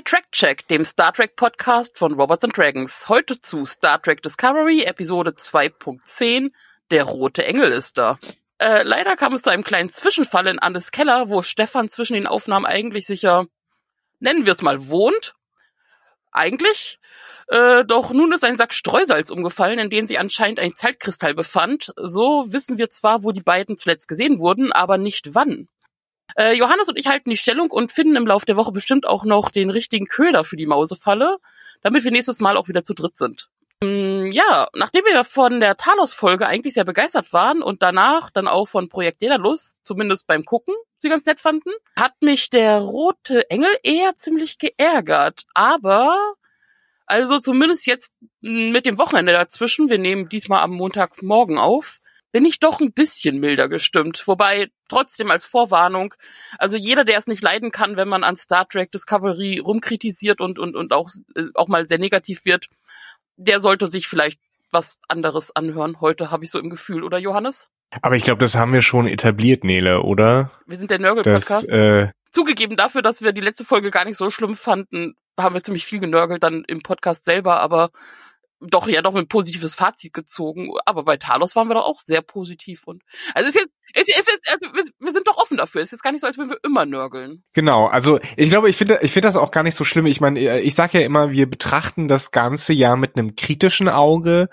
Bei Track Check, dem Star Trek Podcast von Robots and Dragons. Heute zu Star Trek Discovery, Episode 2.10. Der rote Engel ist da. Äh, leider kam es zu einem kleinen Zwischenfall in Andes Keller, wo Stefan zwischen den Aufnahmen eigentlich sicher, nennen wir es mal, wohnt. Eigentlich. Äh, doch nun ist ein Sack Streusalz umgefallen, in dem sich anscheinend ein Zeitkristall befand. So wissen wir zwar, wo die beiden zuletzt gesehen wurden, aber nicht wann. Äh, Johannes und ich halten die Stellung und finden im Laufe der Woche bestimmt auch noch den richtigen Köder für die Mausefalle, damit wir nächstes Mal auch wieder zu dritt sind. Ähm, ja, nachdem wir von der Talos-Folge eigentlich sehr begeistert waren und danach dann auch von Projekt Daedalus, zumindest beim Gucken, sie ganz nett fanden, hat mich der rote Engel eher ziemlich geärgert. Aber, also zumindest jetzt mit dem Wochenende dazwischen, wir nehmen diesmal am Montagmorgen auf, bin ich doch ein bisschen milder gestimmt. Wobei trotzdem als Vorwarnung, also jeder, der es nicht leiden kann, wenn man an Star Trek Discovery rumkritisiert und, und, und auch, äh, auch mal sehr negativ wird, der sollte sich vielleicht was anderes anhören. Heute habe ich so im Gefühl, oder Johannes? Aber ich glaube, das haben wir schon etabliert, Nele, oder? Wir sind der Nörgel-Podcast. Äh Zugegeben dafür, dass wir die letzte Folge gar nicht so schlimm fanden, haben wir ziemlich viel genörgelt dann im Podcast selber, aber doch ja doch ein positives Fazit gezogen, aber bei Talos waren wir doch auch sehr positiv und also es ist jetzt ist, es ist, also wir, wir sind doch offen dafür. Es ist jetzt gar nicht so, als würden wir immer nörgeln. Genau, also ich glaube, ich finde ich finde das auch gar nicht so schlimm. Ich meine, ich sage ja immer, wir betrachten das ganze ja mit einem kritischen Auge,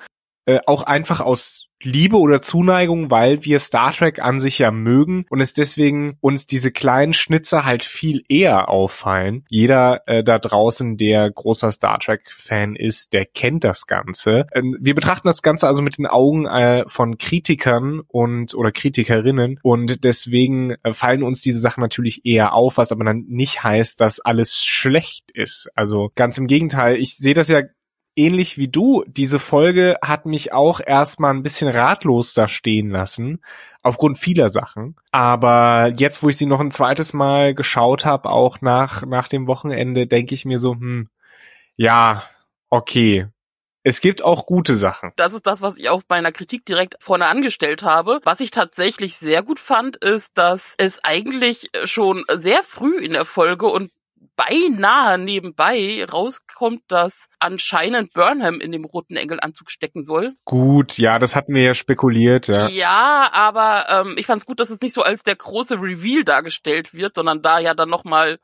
äh, auch einfach aus Liebe oder Zuneigung, weil wir Star Trek an sich ja mögen und es deswegen uns diese kleinen Schnitzer halt viel eher auffallen. Jeder äh, da draußen, der großer Star Trek-Fan ist, der kennt das Ganze. Ähm, wir betrachten das Ganze also mit den Augen äh, von Kritikern und oder Kritikerinnen und deswegen äh, fallen uns diese Sachen natürlich eher auf, was aber dann nicht heißt, dass alles schlecht ist. Also ganz im Gegenteil, ich sehe das ja ähnlich wie du, diese Folge hat mich auch erstmal ein bisschen ratlos da stehen lassen, aufgrund vieler Sachen. Aber jetzt, wo ich sie noch ein zweites Mal geschaut habe, auch nach, nach dem Wochenende, denke ich mir so, hm, ja, okay, es gibt auch gute Sachen. Das ist das, was ich auch bei einer Kritik direkt vorne angestellt habe. Was ich tatsächlich sehr gut fand, ist, dass es eigentlich schon sehr früh in der Folge und beinahe nebenbei rauskommt, dass anscheinend Burnham in dem roten Engelanzug stecken soll. Gut, ja, das hatten wir ja spekuliert, ja. Ja, aber ähm, ich fand es gut, dass es nicht so als der große Reveal dargestellt wird, sondern da ja dann nochmal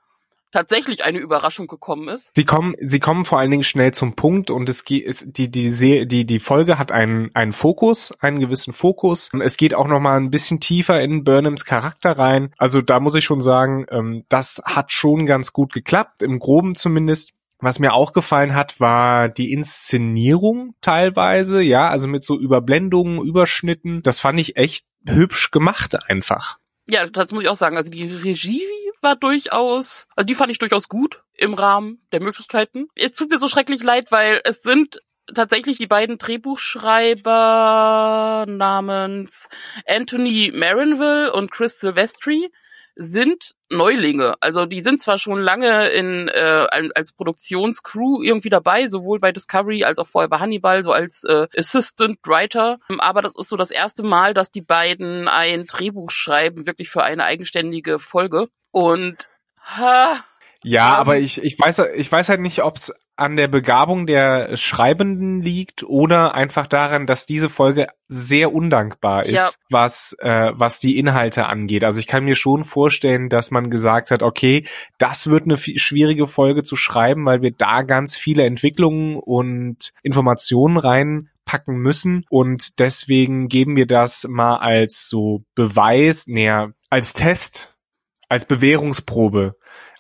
tatsächlich eine Überraschung gekommen ist. Sie kommen, sie kommen vor allen Dingen schnell zum Punkt und es geht, die, die, die, die Folge hat einen, einen Fokus, einen gewissen Fokus. Es geht auch noch mal ein bisschen tiefer in Burnhams Charakter rein. Also da muss ich schon sagen, ähm, das hat schon ganz gut geklappt, im Groben zumindest. Was mir auch gefallen hat, war die Inszenierung teilweise, ja, also mit so Überblendungen, Überschnitten. Das fand ich echt hübsch gemacht einfach. Ja, das muss ich auch sagen. Also die Regie war durchaus, also die fand ich durchaus gut im Rahmen der Möglichkeiten. Es tut mir so schrecklich leid, weil es sind tatsächlich die beiden Drehbuchschreiber namens Anthony Marinville und Chris Silvestri sind Neulinge. Also die sind zwar schon lange in äh, als Produktionscrew irgendwie dabei, sowohl bei Discovery als auch vorher bei Hannibal, so als äh, Assistant Writer. Aber das ist so das erste Mal, dass die beiden ein Drehbuch schreiben, wirklich für eine eigenständige Folge. Und ha, ja, aber ich, ich weiß ich weiß halt nicht, ob es an der Begabung der Schreibenden liegt oder einfach daran, dass diese Folge sehr undankbar ist, ja. was äh, was die Inhalte angeht. Also ich kann mir schon vorstellen, dass man gesagt hat, okay, das wird eine schwierige Folge zu schreiben, weil wir da ganz viele Entwicklungen und Informationen reinpacken müssen und deswegen geben wir das mal als so Beweis, näher als Test als Bewährungsprobe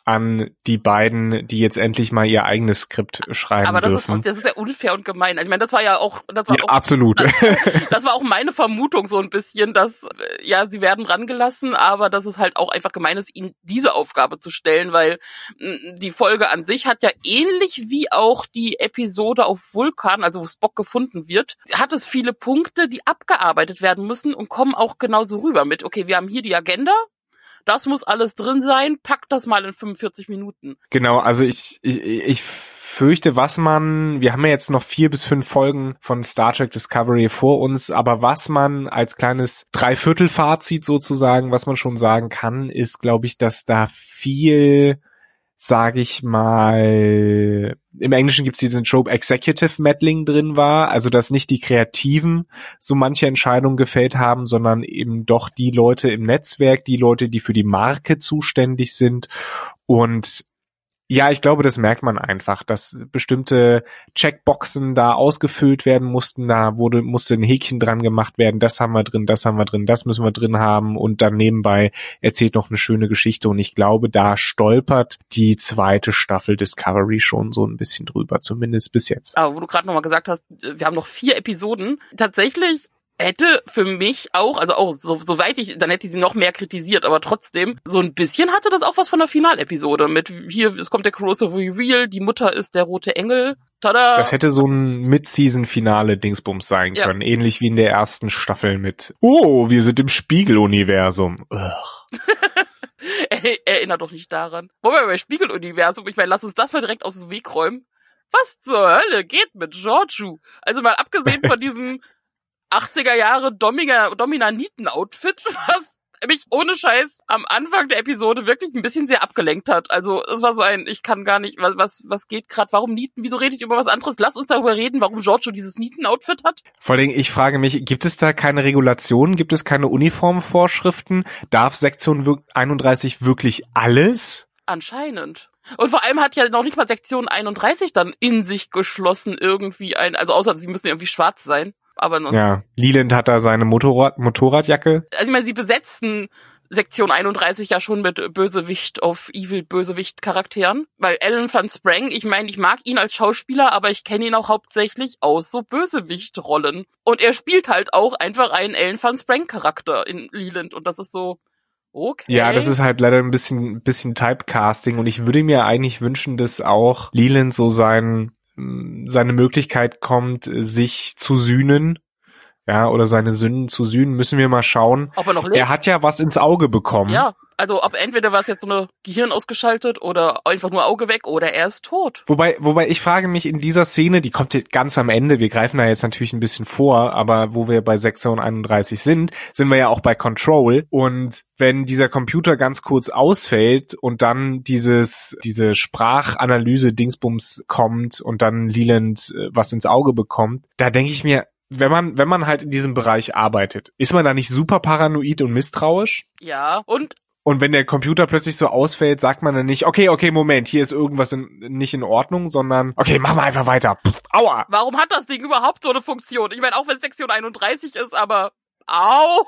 an die beiden, die jetzt endlich mal ihr eigenes Skript schreiben Aber das dürfen. Ist, das ist ja unfair und gemein. Also ich meine, das war ja auch, das war ja, auch, absolut. Das, das, war auch meine Vermutung so ein bisschen, dass äh, ja sie werden rangelassen, aber dass es halt auch einfach gemein ist, ihnen diese Aufgabe zu stellen, weil die Folge an sich hat ja ähnlich wie auch die Episode auf Vulkan, also wo Spock gefunden wird, hat es viele Punkte, die abgearbeitet werden müssen und kommen auch genauso rüber mit. Okay, wir haben hier die Agenda, das muss alles drin sein, packt das mal in 45 Minuten. Genau, also ich, ich, ich fürchte, was man, wir haben ja jetzt noch vier bis fünf Folgen von Star Trek Discovery vor uns, aber was man als kleines Dreiviertelfazit sozusagen, was man schon sagen kann, ist, glaube ich, dass da viel sage ich mal, im Englischen gibt's diesen Trope Executive Meddling drin war, also dass nicht die Kreativen so manche Entscheidungen gefällt haben, sondern eben doch die Leute im Netzwerk, die Leute, die für die Marke zuständig sind. Und ja, ich glaube, das merkt man einfach, dass bestimmte Checkboxen da ausgefüllt werden mussten. Da wurde, musste ein Häkchen dran gemacht werden. Das haben wir drin, das haben wir drin, das müssen wir drin haben. Und dann nebenbei erzählt noch eine schöne Geschichte. Und ich glaube, da stolpert die zweite Staffel Discovery schon so ein bisschen drüber, zumindest bis jetzt. Aber wo du gerade nochmal gesagt hast, wir haben noch vier Episoden. Tatsächlich hätte für mich auch, also auch so, soweit ich, dann hätte ich sie noch mehr kritisiert, aber trotzdem, so ein bisschen hatte das auch was von der Finalepisode mit hier, es kommt der große Reveal, die Mutter ist der rote Engel. Tada! Das hätte so ein Mid-Season-Finale-Dingsbums sein können, ja. ähnlich wie in der ersten Staffel mit Oh, wir sind im Spiegeluniversum. Erinnert doch nicht daran. Wollen wir bei Spiegeluniversum? Ich meine, lass uns das mal direkt aus dem Weg räumen. Was zur Hölle geht mit Giorgio? Also mal abgesehen von diesem 80er Jahre Domina, Dominaniten-Outfit, was mich ohne Scheiß am Anfang der Episode wirklich ein bisschen sehr abgelenkt hat. Also es war so ein, ich kann gar nicht, was, was, was geht gerade, warum Nieten, wieso rede ich über was anderes? Lass uns darüber reden, warum Giorgio dieses Nieten-Outfit hat. Vor allem, ich frage mich, gibt es da keine Regulationen, gibt es keine Uniformvorschriften? Darf Sektion 31 wirklich alles? Anscheinend. Und vor allem hat ja noch nicht mal Sektion 31 dann in sich geschlossen irgendwie ein, also außer sie müssen irgendwie schwarz sein. Aber nun. Ja, Leland hat da seine Motorrad Motorradjacke. Also ich meine, sie besetzen Sektion 31 ja schon mit Bösewicht auf Evil Bösewicht Charakteren, weil Alan van Sprang, ich meine, ich mag ihn als Schauspieler, aber ich kenne ihn auch hauptsächlich aus so Bösewicht Rollen und er spielt halt auch einfach einen Alan van Sprang Charakter in Leland und das ist so Okay. Ja, das ist halt leider ein bisschen, bisschen Typecasting und ich würde mir eigentlich wünschen, dass auch Leland so sein seine Möglichkeit kommt, sich zu sühnen, ja, oder seine Sünden zu sühnen, müssen wir mal schauen. Er. Er hat ja was ins Auge bekommen. Ja, also ob entweder war es jetzt so eine Gehirn ausgeschaltet oder einfach nur Auge weg oder er ist tot. Wobei, wobei ich frage mich in dieser Szene, die kommt jetzt ganz am Ende, wir greifen da jetzt natürlich ein bisschen vor, aber wo wir bei 631 sind, sind wir ja auch bei Control und wenn dieser Computer ganz kurz ausfällt und dann dieses, diese Sprachanalyse Dingsbums kommt und dann Leland äh, was ins Auge bekommt, da denke ich mir, wenn man, wenn man halt in diesem Bereich arbeitet, ist man da nicht super paranoid und misstrauisch? Ja, und und wenn der Computer plötzlich so ausfällt, sagt man dann nicht, okay, okay, Moment, hier ist irgendwas in, nicht in Ordnung, sondern, okay, machen wir einfach weiter. Pff, aua! Warum hat das Ding überhaupt so eine Funktion? Ich meine, auch wenn es Sektion 31 ist, aber, au!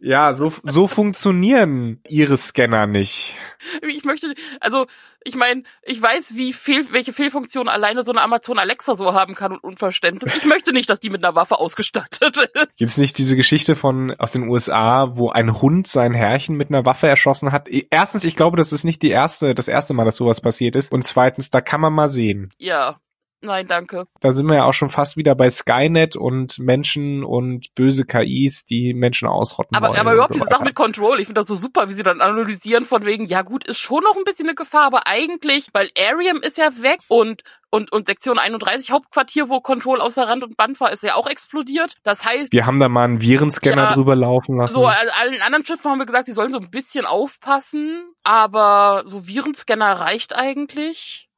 Ja, so, so funktionieren ihre Scanner nicht. Ich möchte, also, ich meine, ich weiß, wie fehl, welche Fehlfunktion alleine so eine Amazon Alexa so haben kann und Unverständnis. Ich möchte nicht, dass die mit einer Waffe ausgestattet ist. Gibt's nicht diese Geschichte von aus den USA, wo ein Hund sein Herrchen mit einer Waffe erschossen hat? Erstens, ich glaube, das ist nicht die erste, das erste Mal, dass sowas passiert ist. Und zweitens, da kann man mal sehen. Ja, Nein, danke. Da sind wir ja auch schon fast wieder bei Skynet und Menschen und böse KIs, die Menschen ausrotten aber, wollen. Aber überhaupt so diese Sache mit Control, ich finde das so super, wie sie dann analysieren von wegen, ja gut, ist schon noch ein bisschen eine Gefahr, aber eigentlich, weil Arium ist ja weg und und, und Sektion 31 Hauptquartier, wo Control außer Rand und Band war, ist ja auch explodiert. Das heißt. Wir haben da mal einen Virenscanner ja, drüber laufen lassen. So, also allen anderen Schiffen haben wir gesagt, sie sollen so ein bisschen aufpassen, aber so Virenscanner reicht eigentlich.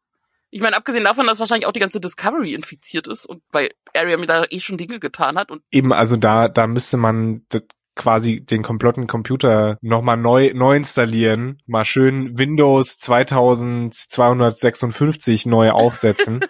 Ich meine, abgesehen davon, dass wahrscheinlich auch die ganze Discovery infiziert ist und bei Area mir da eh schon Dinge getan hat. Und Eben, also da, da müsste man quasi den kompletten Computer nochmal neu, neu installieren, mal schön Windows 2256 neu aufsetzen.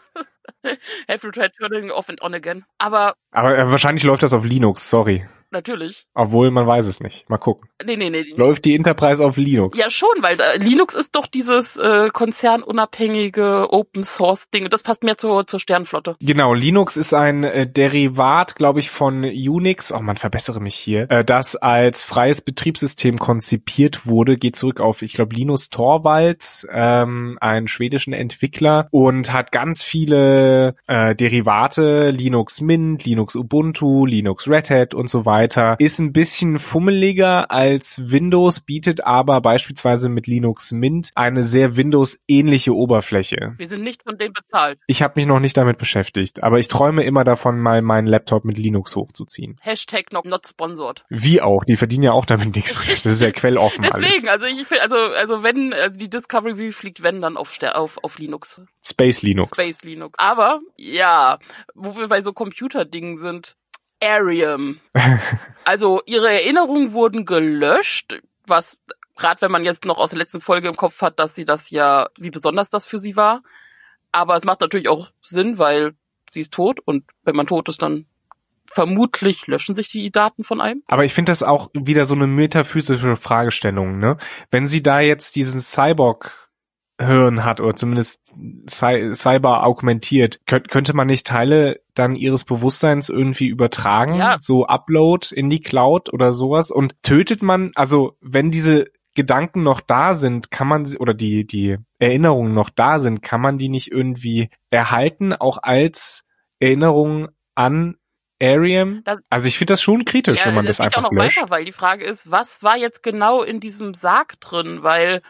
Have to try turning off and on again. Aber. Aber äh, wahrscheinlich läuft das auf Linux, sorry. Natürlich. Obwohl, man weiß es nicht. Mal gucken. Nee, nee, nee. Läuft die Enterprise auf Linux? Ja, schon, weil äh, Linux ist doch dieses äh, konzernunabhängige Open Source Ding. Das passt mehr zur, zur Sternflotte. Genau, Linux ist ein äh, Derivat, glaube ich, von Unix. Oh man, verbessere mich hier. Äh, das als freies Betriebssystem konzipiert wurde. Geht zurück auf, ich glaube, Linus Torvalds, ähm, einen schwedischen Entwickler und hat ganz viele äh, Derivate, Linux Mint, Linux Ubuntu, Linux Red Hat und so weiter weiter. Ist ein bisschen fummeliger als Windows, bietet aber beispielsweise mit Linux Mint eine sehr Windows-ähnliche Oberfläche. Wir sind nicht von denen bezahlt. Ich habe mich noch nicht damit beschäftigt, aber ich träume immer davon, mal meinen Laptop mit Linux hochzuziehen. Hashtag not, not sponsored. Wie auch, die verdienen ja auch damit nichts. Das ist ja quelloffen Deswegen, alles. also ich finde, also, also wenn, also die Discovery View fliegt wenn dann auf, auf, auf Linux. Space Linux. Space Linux. Aber, ja, wo wir bei so Computerdingen sind, Arium. Also ihre Erinnerungen wurden gelöscht, was gerade wenn man jetzt noch aus der letzten Folge im Kopf hat, dass sie das ja, wie besonders das für sie war. Aber es macht natürlich auch Sinn, weil sie ist tot und wenn man tot ist, dann vermutlich löschen sich die Daten von einem. Aber ich finde das auch wieder so eine metaphysische Fragestellung, ne? Wenn sie da jetzt diesen Cyborg Hirn hat oder zumindest Cy Cyber augmentiert, könnt, könnte man nicht Teile dann ihres Bewusstseins irgendwie übertragen, Ja. so Upload in die Cloud oder sowas und tötet man, also wenn diese Gedanken noch da sind, kann man sie oder die die Erinnerungen noch da sind, kann man die nicht irgendwie erhalten, auch als Erinnerung an Ariam? Das- Also ich finde das schon kritisch, wenn man das geht einfach auch noch löscht. weiter, weil die Frage ist, was war jetzt genau in diesem Sarg drin? Weil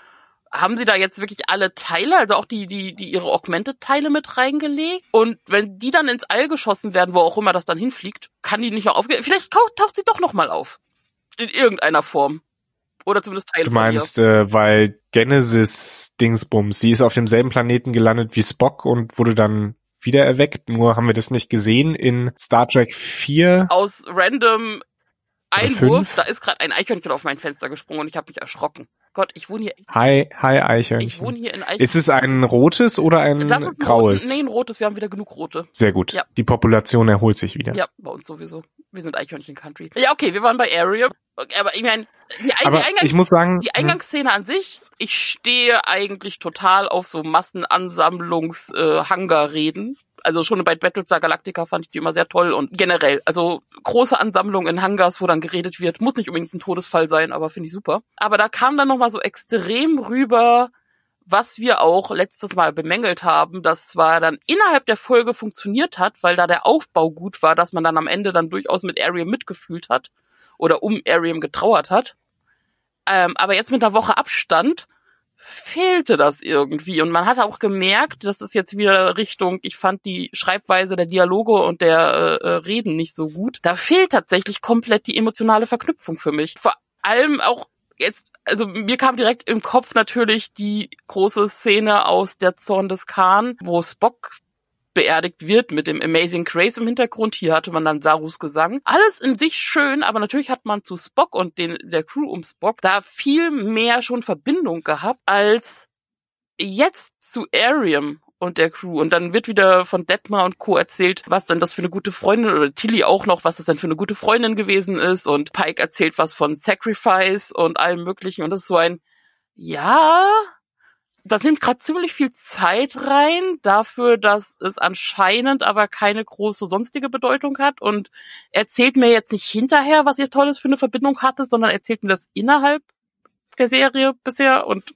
haben sie da jetzt wirklich alle Teile, also auch die, die, die ihre Augmented-Teile mit reingelegt? Und wenn die dann ins All geschossen werden, wo auch immer das dann hinfliegt, kann die nicht noch aufgehen? Vielleicht taucht, sie doch noch mal auf. In irgendeiner Form. Oder zumindest Teile Du meinst, äh, weil Genesis Dingsbums, sie ist auf demselben Planeten gelandet wie Spock und wurde dann wieder erweckt, nur haben wir das nicht gesehen in Star Trek 4. von ihr. Aus random Einwurf, fünf. da ist gerade ein Eichhörnchen auf mein Fenster gesprungen und ich habe mich erschrocken. Gott, ich wohne hier, Hi, hi ich wohne Eichhörnchen. hier in Eichhörnchen. Ist es ein rotes oder ein ein graues? Rotes, nee, ein rotes, wir haben wieder genug rote. Sehr gut. Ja. Die Population erholt sich wieder. Ja, bei uns sowieso. Wir sind Eichhörnchen-Country. Ja, okay, wir waren bei Area. Aber ich meine, die, Ein- Aber die, Eingangs ich muss sagen, die Eingangsszene an sich, ich stehe eigentlich total auf so Massenansammlungs-Hangar-Reden. Also schon bei Battlestar Galactica fand ich die immer sehr toll und generell, also große Ansammlungen in Hangars, wo dann geredet wird, muss nicht unbedingt ein Todesfall sein, aber finde ich super. Aber da kam dann nochmal so extrem rüber, was wir auch letztes Mal bemängelt haben, dass zwar dann innerhalb der Folge funktioniert hat, weil da der Aufbau gut war, dass man dann am Ende dann durchaus mit Ariam mitgefühlt hat oder um Ariam getrauert hat. Ähm, aber jetzt mit einer Woche Abstand fehlte das irgendwie. Und man hat auch gemerkt, das ist jetzt wieder Richtung, ich fand die Schreibweise der Dialoge und der äh, äh, Reden nicht so gut. Da fehlt tatsächlich komplett die emotionale Verknüpfung für mich. Vor allem auch jetzt, also mir kam direkt im Kopf natürlich die große Szene aus Der Zorn des Khan, wo Spock beerdigt wird mit dem Amazing Grace im Hintergrund. Hier hatte man dann Sarus Gesang. Alles in sich schön, aber natürlich hat man zu Spock und den, der Crew um Spock da viel mehr schon Verbindung gehabt als jetzt zu Ariam und der Crew. Und dann wird wieder von Detmar und Co. erzählt, was denn das für eine gute Freundin oder Tilly auch noch, was das denn für eine gute Freundin gewesen ist. Und Pike erzählt was von Sacrifice und allem möglichen. Und das ist so ein, ja, das nimmt gerade ziemlich viel Zeit rein dafür, dass es anscheinend aber keine große sonstige Bedeutung hat und erzählt mir jetzt nicht hinterher, was ihr Tolles für eine Verbindung hattet, sondern erzählt mir das innerhalb der Serie bisher und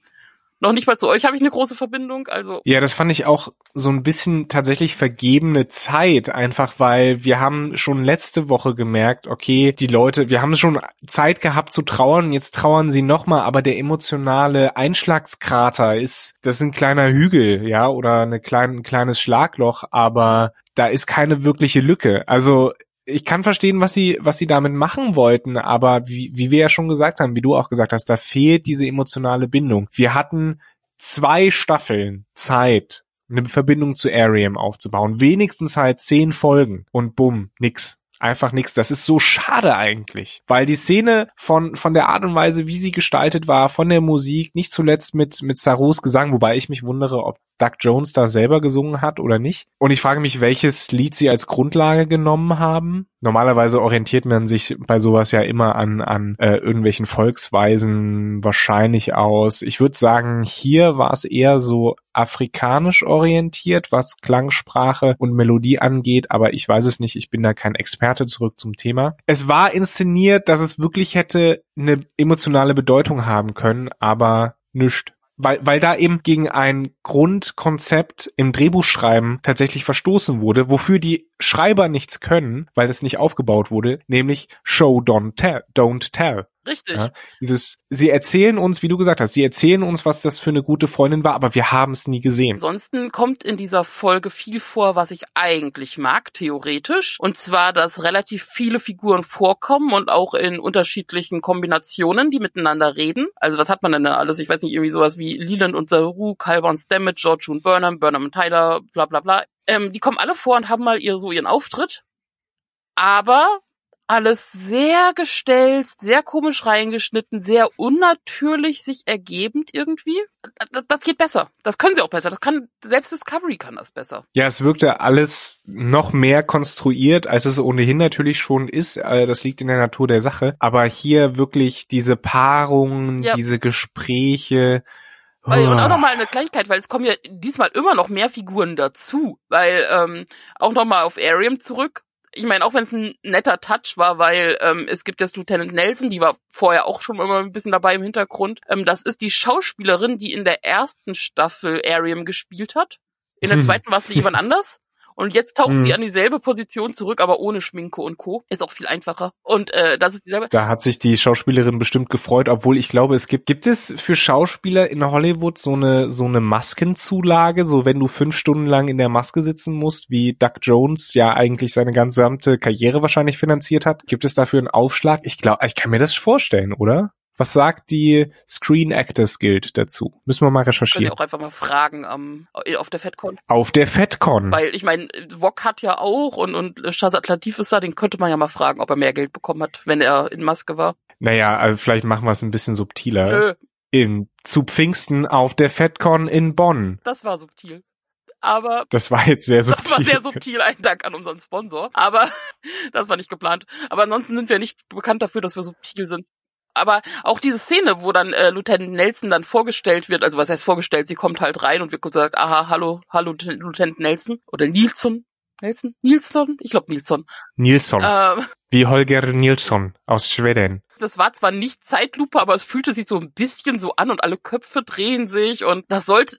noch nicht mal zu euch habe ich eine große Verbindung, also Ja, das fand ich auch so ein bisschen tatsächlich vergebene Zeit, einfach weil wir haben schon letzte Woche gemerkt, okay, die Leute, wir haben schon Zeit gehabt zu trauern, jetzt trauern sie nochmal, aber der emotionale Einschlagskrater ist, das ist ein kleiner Hügel, ja, oder eine klein, ein kleines Schlagloch, aber da ist keine wirkliche Lücke. Also ich kann verstehen, was sie, was sie damit machen wollten, aber wie, wie wir ja schon gesagt haben, wie du auch gesagt hast, da fehlt diese emotionale Bindung. Wir hatten zwei Staffeln Zeit, eine Verbindung zu Ariam aufzubauen. Wenigstens halt zehn Folgen und bumm, nix. Einfach nix. Das ist so schade eigentlich. Weil die Szene von, von der Art und Weise, wie sie gestaltet war, von der Musik, nicht zuletzt mit, mit Sarus Gesang, wobei ich mich wundere, ob Doug Jones da selber gesungen hat oder nicht. Und ich frage mich, welches Lied sie als Grundlage genommen haben. Normalerweise orientiert man sich bei sowas ja immer an, an äh, irgendwelchen Volksweisen wahrscheinlich aus. Ich würde sagen, hier war es eher so afrikanisch orientiert, was Klangsprache und Melodie angeht, aber ich weiß es nicht, ich bin da kein Experte zurück zum Thema. Es war inszeniert, dass es wirklich hätte eine emotionale Bedeutung haben können, aber nischt weil, weil da eben gegen ein Grundkonzept im Drehbuchschreiben tatsächlich verstoßen wurde, wofür die Schreiber nichts können, weil es nicht aufgebaut wurde, nämlich Show Don't Tell. Don't tell. Richtig. Ja, dieses, sie erzählen uns, wie du gesagt hast, sie erzählen uns, was das für eine gute Freundin war, aber wir haben es nie gesehen. Ansonsten kommt in dieser Folge viel vor, was ich eigentlich mag, theoretisch. Und zwar, dass relativ viele Figuren vorkommen und auch in unterschiedlichen Kombinationen, die miteinander reden. Also was hat man denn da alles? Ich weiß nicht, irgendwie sowas wie Leland und Saru, Calvin Stammet, George und Burnham, Burnham und Tyler, bla bla bla. Ähm, die kommen alle vor und haben mal ihr, so ihren Auftritt. Aber alles sehr gestellt, sehr komisch reingeschnitten, sehr unnatürlich sich ergebend irgendwie. Das, das, geht besser. Das können sie auch besser. Das kann, selbst Discovery kann das besser. Ja, es wirkte alles noch mehr konstruiert, als es ohnehin natürlich schon ist. Äh, das liegt in der Natur der Sache. Aber hier wirklich diese Paarungen, ja. diese Gespräche, Oh. Und auch nochmal eine Kleinigkeit, weil es kommen ja diesmal immer noch mehr Figuren dazu. Weil ähm, auch nochmal auf Arium zurück, ich meine, auch wenn es ein netter Touch war, weil ähm, es gibt jetzt Lieutenant Nelson, die war vorher auch schon immer ein bisschen dabei im Hintergrund. Ähm, das ist die Schauspielerin, die in der ersten Staffel Arium gespielt hat. In der zweiten war es jemand anders. Und jetzt taucht mhm. sie an dieselbe Position zurück, aber ohne Schminke und Co. Ist auch viel einfacher. Und äh, das ist dieselbe. Da hat sich die Schauspielerin bestimmt gefreut, obwohl ich glaube, es gibt gibt es für Schauspieler in Hollywood so eine so eine Maskenzulage, so wenn du fünf Stunden lang in der Maske sitzen musst, wie Doug Jones ja eigentlich seine gesamte Karriere wahrscheinlich finanziert hat. Gibt es dafür einen Aufschlag? Ich glaube, ich kann mir das vorstellen, oder? Was sagt die Screen Actors Guild dazu? Müssen wir mal recherchieren. Können wir auch einfach mal fragen um, ähm, auf der FedCon. Auf der FedCon. Weil ich meine, Wok hat ja auch und, und Shazad Latif ist da, den könnte man ja mal fragen, ob er mehr Geld bekommen hat, wenn er in Maske war. Naja, also vielleicht machen wir es ein bisschen subtiler. Nö. In, zu Pfingsten auf der FedCon in Bonn. Das war subtil aber das war jetzt sehr subtil. Das war sehr subtil, ein Dank an unseren Sponsor, aber das war nicht geplant. Aber ansonsten sind wir nicht bekannt dafür, dass wir subtil sind aber auch diese Szene, wo dann äh, Lieutenant Nelson dann vorgestellt wird, also was heißt vorgestellt, sie kommt halt rein und wird kurz gesagt, aha, hallo, hallo Lieutenant Nelson oder Nilsson, Nelson, Nilsson, ich glaube Nilsson. Nilsson. Ähm, Wie Holger Nilsson aus Schweden. Das war zwar nicht Zeitlupe, aber es fühlte sich so ein bisschen so an und alle Köpfe drehen sich und das sollte,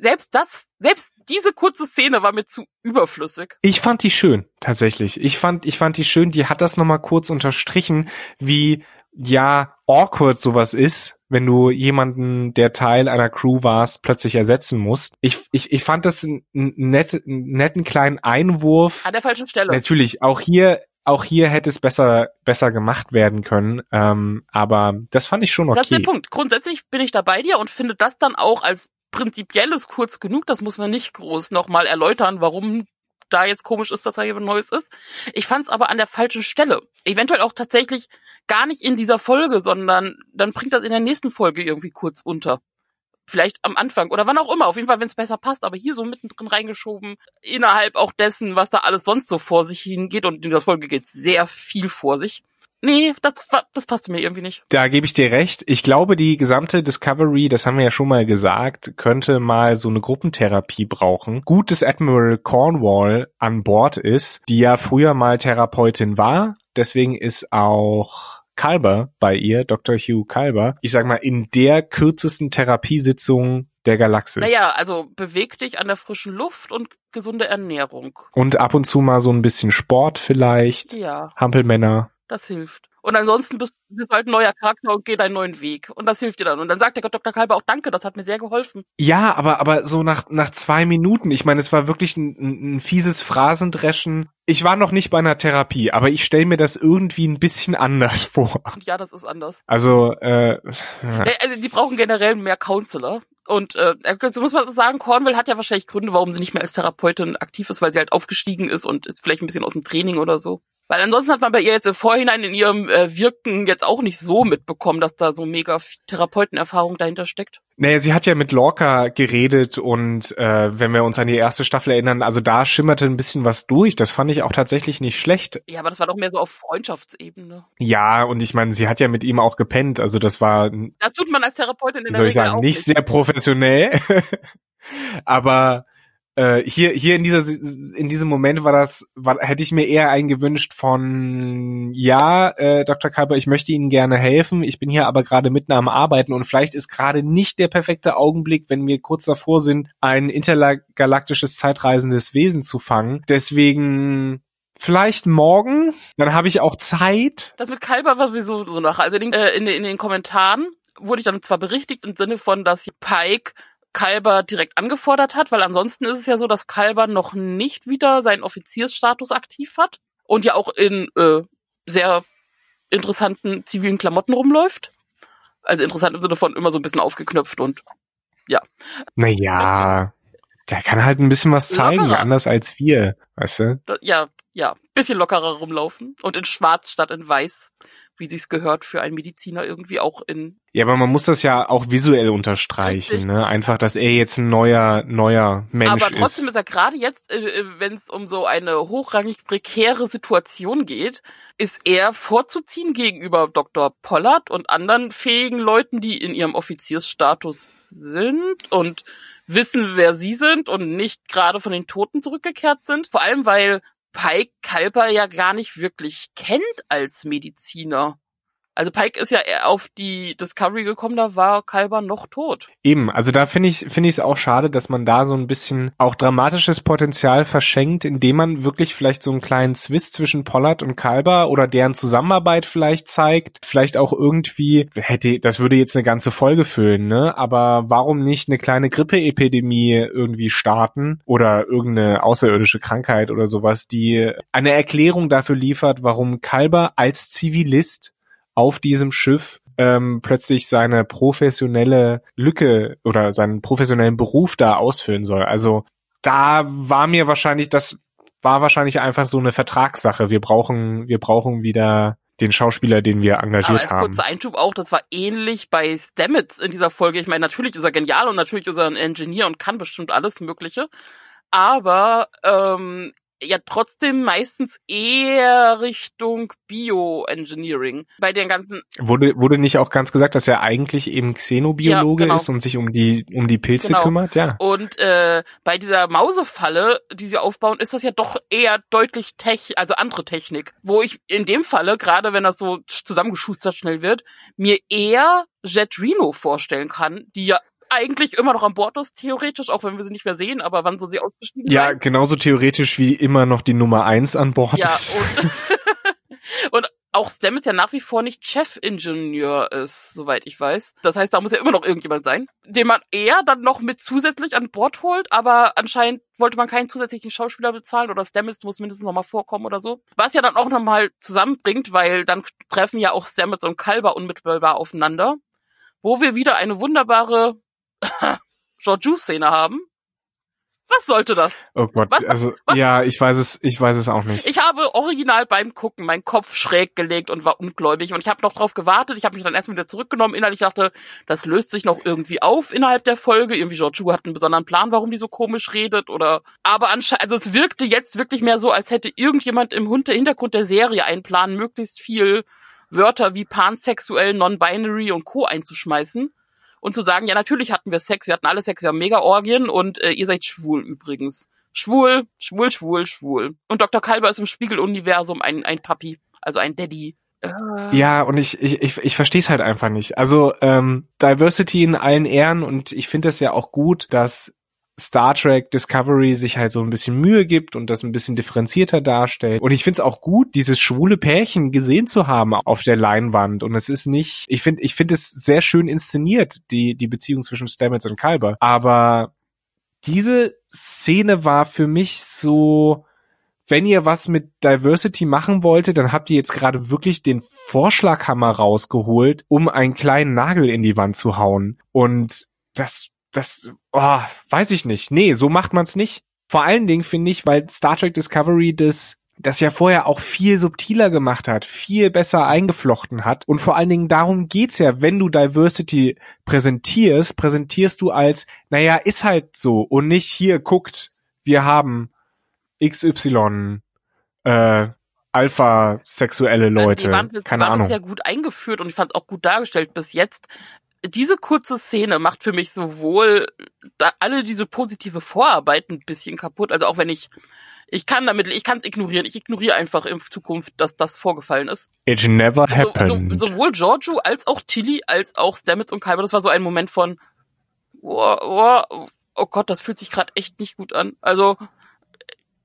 selbst das, selbst diese kurze Szene war mir zu überflüssig. Ich fand die schön, tatsächlich. Ich fand, ich fand die schön, die hat das nochmal kurz unterstrichen, wie ja awkward sowas ist, wenn du jemanden, der Teil einer Crew warst, plötzlich ersetzen musst. Ich, ich, ich fand das einen, einen netten kleinen Einwurf. An der falschen Stelle. Natürlich, auch hier, auch hier hätte es besser, besser gemacht werden können. Ähm, aber das fand ich schon okay. Das ist der Punkt. Grundsätzlich bin ich da bei dir und finde das dann auch als prinzipielles kurz genug. Das muss man nicht groß nochmal erläutern, warum da jetzt komisch ist, dass da jemand Neues ist. Ich fand es aber an der falschen Stelle. Eventuell auch tatsächlich gar nicht in dieser Folge, sondern dann bringt das in der nächsten Folge irgendwie kurz unter. Vielleicht am Anfang oder wann auch immer. Auf jeden Fall, wenn es besser passt, aber hier so mittendrin reingeschoben, innerhalb auch dessen, was da alles sonst so vor sich hingeht. Und in der Folge geht sehr viel vor sich. Nee, das, das passte mir irgendwie nicht. Da gebe ich dir recht. Ich glaube, die gesamte Discovery, das haben wir ja schon mal gesagt, könnte mal so eine Gruppentherapie brauchen. Gut, dass Admiral Cornwall an Bord ist, die ja früher mal Therapeutin war. Deswegen ist auch Kalber bei ihr, Dr. Hugh Kalber, ich sag mal, in der kürzesten Therapiesitzung der Galaxis. Naja, also beweg dich an der frischen Luft und gesunde Ernährung. Und ab und zu mal so ein bisschen Sport vielleicht. Ja. Hampelmänner. Das hilft. Und ansonsten bist, bist du halt ein neuer Charakter und geh deinen neuen Weg. Und das hilft dir dann. Und dann sagt der Dr. Kalber auch Danke, das hat mir sehr geholfen. Ja, aber, aber so nach, nach zwei Minuten. Ich meine, es war wirklich ein, ein, ein fieses Phrasendreschen. Ich war noch nicht bei einer Therapie, aber ich stelle mir das irgendwie ein bisschen anders vor. Ja, das ist anders. Also, äh, also die brauchen generell mehr Counselor. Und äh, so muss man sagen, Cornwall hat ja wahrscheinlich Gründe, warum sie nicht mehr als Therapeutin aktiv ist, weil sie halt aufgestiegen ist und ist vielleicht ein bisschen aus dem Training oder so. Weil ansonsten hat man bei ihr jetzt im Vorhinein in ihrem äh, Wirken jetzt auch nicht so mitbekommen, dass da so mega Therapeutenerfahrung dahinter steckt. Naja, sie hat ja mit Lorca geredet und äh, wenn wir uns an die erste Staffel erinnern, also da schimmerte ein bisschen was durch. Das fand ich auch tatsächlich nicht schlecht. Ja, aber das war doch mehr so auf Freundschaftsebene. Ja, und ich meine, sie hat ja mit ihm auch gepennt. Also das war. Das tut man als Therapeutin in der soll ich sagen, nicht, nicht sehr professionell. aber äh, hier hier in dieser in diesem Moment war das war, hätte ich mir eher einen gewünscht von ja äh, Dr. Kalber ich möchte Ihnen gerne helfen ich bin hier aber gerade mitten am Arbeiten und vielleicht ist gerade nicht der perfekte Augenblick wenn wir kurz davor sind ein intergalaktisches zeitreisendes Wesen zu fangen deswegen Vielleicht morgen, dann habe ich auch Zeit. Das mit Kalber war sowieso so nach. Also in äh, in, in den Kommentaren wurde ich dann zwar berichtigt im Sinne von, dass Pike Kalber direkt angefordert hat, weil ansonsten ist es ja so, dass Kalber noch nicht wieder seinen Offiziersstatus aktiv hat und ja auch in äh, sehr interessanten zivilen Klamotten rumläuft. Also interessant im Sinne von immer so ein bisschen aufgeknöpft und ja. Naja, der kann halt ein bisschen was zeigen, lockerer. anders als wir, weißt du? Ja, ja, bisschen lockerer rumlaufen und in schwarz statt in weiß wie sich's gehört für einen Mediziner irgendwie auch in. Ja, aber man muss das ja auch visuell unterstreichen, Richtig. ne? Einfach, dass er jetzt ein neuer, neuer Mensch ist. Aber trotzdem ist, ist er gerade jetzt, äh, äh wenn es um so eine hochrangig prekäre Situation geht, ist er vorzuziehen gegenüber Dr. Pollard und anderen fähigen Leuten, die in ihrem Offiziersstatus sind und wissen, wer sie sind und nicht gerade von den Toten zurückgekehrt sind. Vor allem, weil Pike Kalper ja gar nicht wirklich kennt als Mediziner. Also Pike ist ja auf die Discovery gekommen, da war Kalber noch tot. Eben, also da finde ich finde ich es auch schade, dass man da so ein bisschen auch dramatisches Potenzial verschenkt, indem man wirklich vielleicht so einen kleinen Zwist zwischen Pollard und Kalber oder deren Zusammenarbeit vielleicht zeigt, vielleicht auch irgendwie hätte das würde jetzt eine ganze Folge füllen, ne? Aber warum nicht eine kleine Grippeepidemie irgendwie starten oder irgendeine außerirdische Krankheit oder sowas, die eine Erklärung dafür liefert, warum Kalber als Zivilist auf diesem Schiff ähm, plötzlich seine professionelle Lücke oder seinen professionellen Beruf da ausfüllen soll. Also da war mir wahrscheinlich, das war wahrscheinlich einfach so eine Vertragssache. Wir brauchen, wir brauchen wieder den Schauspieler, den wir engagiert Aber als haben. Kurzer Einschub auch, das war ähnlich bei Stamets in dieser Folge. Ich meine, natürlich ist er genial und natürlich ist er ein Ingenieur und kann bestimmt alles Mögliche. Aber ähm, ja trotzdem meistens eher Richtung Bioengineering. Bei den ganzen wurde wurde nicht auch ganz gesagt, dass er eigentlich eben Xenobiologe ja, genau. ist und sich um die um die Pilze genau. kümmert, ja. Und äh, bei dieser Mausefalle, die sie aufbauen, ist das ja doch eher deutlich Tech, also andere Technik, wo ich in dem Falle gerade, wenn das so zusammengeschustert schnell wird, mir eher Jet Reno vorstellen kann, die ja eigentlich immer noch an Bord ist, theoretisch, auch wenn wir sie nicht mehr sehen, aber wann soll sie ausgestiegen ja, sein? Ja, genauso theoretisch wie immer noch die Nummer eins an Bord ja, ist. Und, und auch Stamets ja nach wie vor nicht Chefingenieur ist, soweit ich weiß. Das heißt, da muss ja immer noch irgendjemand sein, den man eher dann noch mit zusätzlich an Bord holt, aber anscheinend wollte man keinen zusätzlichen Schauspieler bezahlen oder Stamets muss mindestens nochmal vorkommen oder so. Was ja dann auch nochmal zusammenbringt, weil dann treffen ja auch Stamets und Kalber unmittelbar aufeinander, wo wir wieder eine wunderbare Georgiou-Szene haben. Was sollte das? Oh Gott, was, also was? ja, ich weiß es, ich weiß es auch nicht. Ich habe original beim Gucken meinen Kopf schräg gelegt und war ungläubig und ich habe noch drauf gewartet. Ich habe mich dann erstmal wieder zurückgenommen. Innerlich dachte, das löst sich noch irgendwie auf innerhalb der Folge. Irgendwie Georgiou hat einen besonderen Plan, warum die so komisch redet oder. Aber anscheinend, also es wirkte jetzt wirklich mehr so, als hätte irgendjemand im Hintergrund der Serie einen Plan, möglichst viel Wörter wie pansexuell, non-binary und Co. einzuschmeißen und zu sagen, ja, natürlich hatten wir Sex, wir hatten alle Sex, wir haben Mega-Orgien und äh, ihr seid schwul übrigens. Schwul, schwul, schwul, schwul. Und Dr. Kalber ist im Spiegeluniversum ein, ein Papi, also ein Daddy. Äh. Ja, und ich, ich, ich, ich verstehe es halt einfach nicht. Also ähm, Diversity in allen Ehren und ich finde es ja auch gut, dass Star Trek Discovery sich halt so ein bisschen Mühe gibt und das ein bisschen differenzierter darstellt. Und ich finde es auch gut, dieses schwule Pärchen gesehen zu haben auf der Leinwand. Und es ist nicht, ich finde, ich finde es sehr schön inszeniert, die, die Beziehung zwischen Stamets und Kalber. Aber diese Szene war für mich so, wenn ihr was mit Diversity machen wolltet, dann habt ihr jetzt gerade wirklich den Vorschlaghammer rausgeholt, um einen kleinen Nagel in die Wand zu hauen. Und das das, oh, weiß ich nicht. Nee, so macht man's nicht. Vor allen Dingen finde ich, weil Star Trek Discovery das das ja vorher auch viel subtiler gemacht hat, viel besser eingeflochten hat. Und vor allen Dingen darum geht's ja, wenn du Diversity präsentierst, präsentierst du als, naja, ist halt so und nicht hier guckt, wir haben XY äh, alpha-sexuelle Leute. Also die waren, Keine waren Ahnung. ja gut eingeführt und ich fand es auch gut dargestellt bis jetzt diese kurze Szene macht für mich sowohl da alle diese positive Vorarbeit ein bisschen kaputt, also auch wenn ich ich kann damit, ich kann es ignorieren. Ich ignoriere einfach in Zukunft, dass das vorgefallen ist. It never Also, happened. so, sowohl Giorgio als auch Tilly als auch Stamets und Kyber, das war so ein Moment von, oh, oh, oh Gott, das fühlt sich gerade echt nicht gut an. Also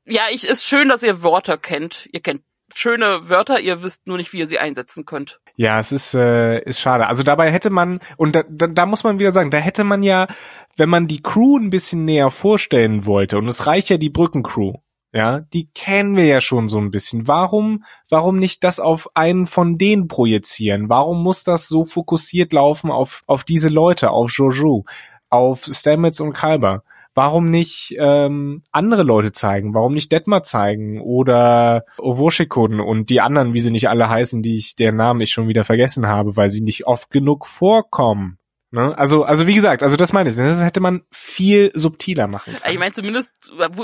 ja, ich ist schön, dass ihr Wörter kennt. Ihr kennt schöne Wörter, ihr wisst nur nicht, wie ihr sie einsetzen könnt. Ja, es ist, äh, ist schade. Also dabei hätte man, und da, da, da muss man wieder sagen, da hätte man ja, wenn man die Crew ein bisschen näher vorstellen wollte, und es reicht ja die Brückencrew, ja, die kennen wir ja schon so ein bisschen. Warum, warum nicht das auf einen von denen projizieren? Warum muss das so fokussiert laufen auf, auf diese Leute, auf Jojo, auf Stamets und Kalber? Warum nicht ähm, andere Leute zeigen? Warum nicht Detmar zeigen oder Owoshikun und die anderen, wie sie nicht alle heißen, die ich deren Namen ich schon wieder vergessen habe, weil sie nicht oft genug vorkommen? Ne? Also, also wie gesagt, also das meine ich. Das hätte man viel subtiler machen können. Ich meine, zumindest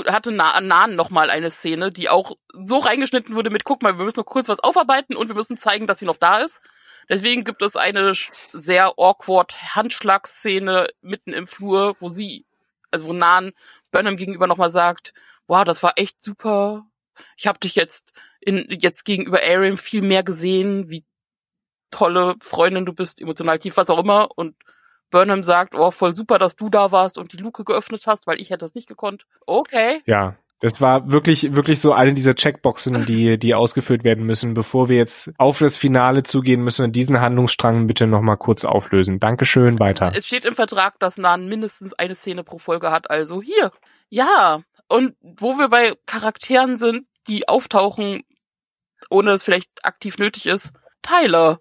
hatte Na Nan noch mal eine Szene, die auch so reingeschnitten wurde mit, guck mal, wir müssen noch kurz was aufarbeiten und wir müssen zeigen, dass sie noch da ist. Deswegen gibt es eine sehr awkward Handschlagszene mitten im Flur, wo sie, also wo Nan Burnham gegenüber nochmal sagt, wow, das war echt super. Ich habe dich jetzt in jetzt gegenüber Ariam viel mehr gesehen, wie tolle Freundin du bist, emotional tief, was auch immer. Und Burnham sagt, oh, voll super, dass du da warst und die Luke geöffnet hast, weil ich hätte das nicht gekonnt. Okay. Ja, das war wirklich, wirklich so eine dieser Checkboxen, die, die ausgeführt werden müssen. Bevor wir jetzt auf das Finale zugehen, müssen wir diesen Handlungsstrang bitte nochmal kurz auflösen. Dankeschön, weiter. Es steht im Vertrag, dass Nan mindestens eine Szene pro Folge hat, also hier. Ja. Und wo wir bei Charakteren sind, die auftauchen, ohne dass es vielleicht aktiv nötig ist, Tyler.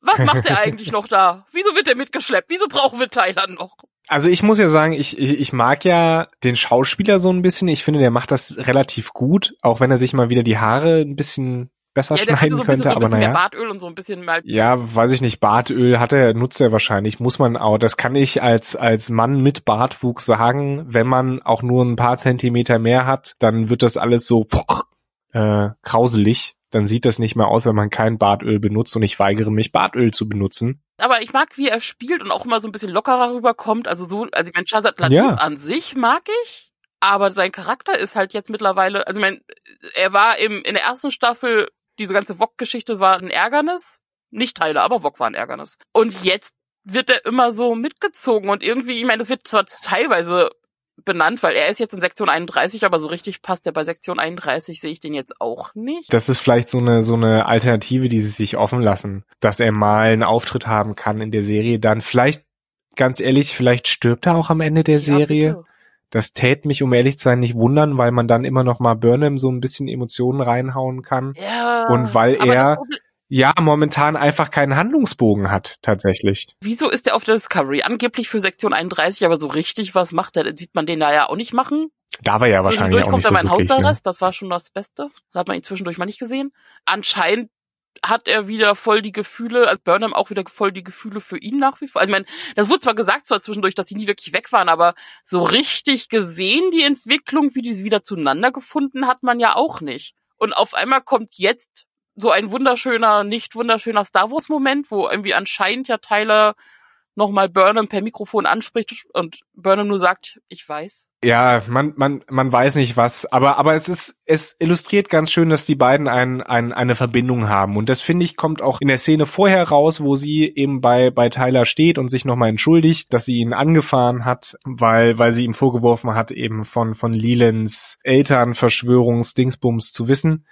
Was macht er eigentlich noch da? Wieso wird er mitgeschleppt? Wieso brauchen wir Tyler noch? Also ich muss ja sagen, ich, ich, ich mag ja den Schauspieler so ein bisschen. Ich finde, der macht das relativ gut, auch wenn er sich mal wieder die Haare ein bisschen besser Ja, schneiden so könnte, so ein aber naja. Bartöl und so ein bisschen mal. Ja, weiß ich nicht, Bartöl hat er, nutzt er wahrscheinlich, muss man auch, das kann ich als, als Mann mit Bartwuchs sagen, wenn man auch nur ein paar Zentimeter mehr hat, dann wird das alles so äh, krauselig, dann sieht das nicht mehr aus, wenn man kein Bartöl benutzt und ich weigere mich, Bartöl zu benutzen. Aber ich mag, wie er spielt und auch immer so ein bisschen lockerer rüberkommt. Also so, also ich meine, Shazad Latif Ja. an sich mag ich, aber sein Charakter ist halt jetzt mittlerweile, also ich meine, er war im, in der ersten Staffel, diese ganze Wok-Geschichte war ein Ärgernis. Nicht Teile, aber Wok war ein Ärgernis. Und jetzt wird er immer so mitgezogen und irgendwie, ich meine, das wird zwar teilweise benannt, weil er ist jetzt in Sektion 31, aber so richtig passt er bei Sektion 31, sehe ich den jetzt auch nicht. Das ist vielleicht so eine, so eine Alternative, die sie sich offen lassen, dass er mal einen Auftritt haben kann in der Serie, dann vielleicht, ganz ehrlich, vielleicht stirbt er auch am Ende der Serie. Ja, bitte. Das täte mich, um ehrlich zu sein, nicht wundern, weil man dann immer noch mal Burnham so ein bisschen Emotionen reinhauen kann. ja Und weil er- das Problem- Ja, momentan einfach keinen Handlungsbogen hat, tatsächlich. Wieso ist er auf der Discovery? Angeblich für Sektion 31, aber so richtig was macht er, sieht man den da ja auch nicht machen. Da war ja wahrscheinlich auch kommt nicht er so mal in wirklich. Ne? Hausarrest, das war schon das Beste. Da hat man ihn zwischendurch mal nicht gesehen. Anscheinend hat er wieder voll die Gefühle, also Burnham auch wieder voll die Gefühle für ihn nach wie vor. Also ich meine, das wurde zwar gesagt zwar zwischendurch, dass sie nie wirklich weg waren, aber so richtig gesehen die Entwicklung, wie die wieder zueinander gefunden, hat man ja auch nicht. Und auf einmal kommt jetzt so ein wunderschöner, nicht wunderschöner Star Wars Moment, wo irgendwie anscheinend ja Tyler nochmal Burnham per Mikrofon anspricht und Burnham nur sagt, ich weiß. Ja, man, man, man weiß nicht was, aber, aber es ist, es illustriert ganz schön, dass die beiden ein, ein, eine Verbindung haben. Und das finde ich kommt auch in der Szene vorher raus, wo sie eben bei, bei Tyler steht und sich nochmal entschuldigt, dass sie ihn angefahren hat, weil, weil sie ihm vorgeworfen hat, eben von, von Lelands Eltern Verschwörungsdingsbums zu wissen.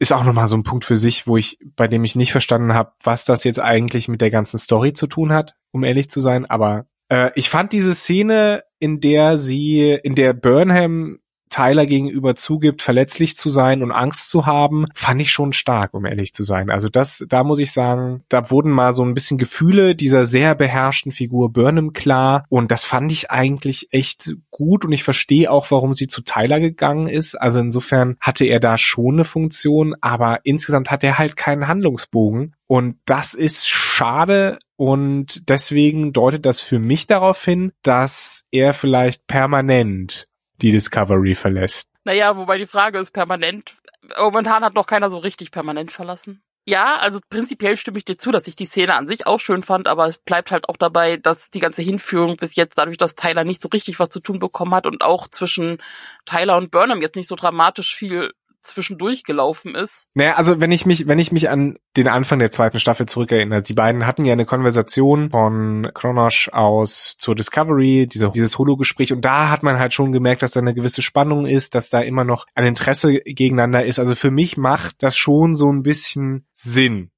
Ist auch nochmal so ein Punkt für sich, wo ich, bei dem ich nicht verstanden habe, was das jetzt eigentlich mit der ganzen Story zu tun hat, um ehrlich zu sein. Aber äh, ich fand diese Szene, in der sie, in der Burnham Tyler gegenüber zugibt, verletzlich zu sein und Angst zu haben, fand ich schon stark, um ehrlich zu sein. Also das, da muss ich sagen, da wurden mal so ein bisschen Gefühle dieser sehr beherrschten Figur Burnham klar und das fand ich eigentlich echt gut und ich verstehe auch, warum sie zu Tyler gegangen ist. Also insofern hatte er da schon eine Funktion, aber insgesamt hat er halt keinen Handlungsbogen und das ist schade und deswegen deutet das für mich darauf hin, dass er vielleicht permanent die Discovery verlässt. Naja, wobei die Frage ist permanent. Momentan hat noch keiner so richtig permanent verlassen. Ja, also prinzipiell stimme ich dir zu, dass ich die Szene an sich auch schön fand, aber es bleibt halt auch dabei, dass die ganze Hinführung bis jetzt dadurch, dass Tyler nicht so richtig was zu tun bekommen hat und auch zwischen Tyler und Burnham jetzt nicht so dramatisch viel zwischendurch gelaufen ist. Naja, also wenn ich mich, wenn ich mich an den Anfang der zweiten Staffel zurückerinnere, die beiden hatten ja eine Konversation von Kronosch aus zur Discovery, diese, dieses Holo-Gespräch, und da hat man halt schon gemerkt, dass da eine gewisse Spannung ist, dass da immer noch ein Interesse gegeneinander ist. Also für mich macht das schon so ein bisschen Sinn.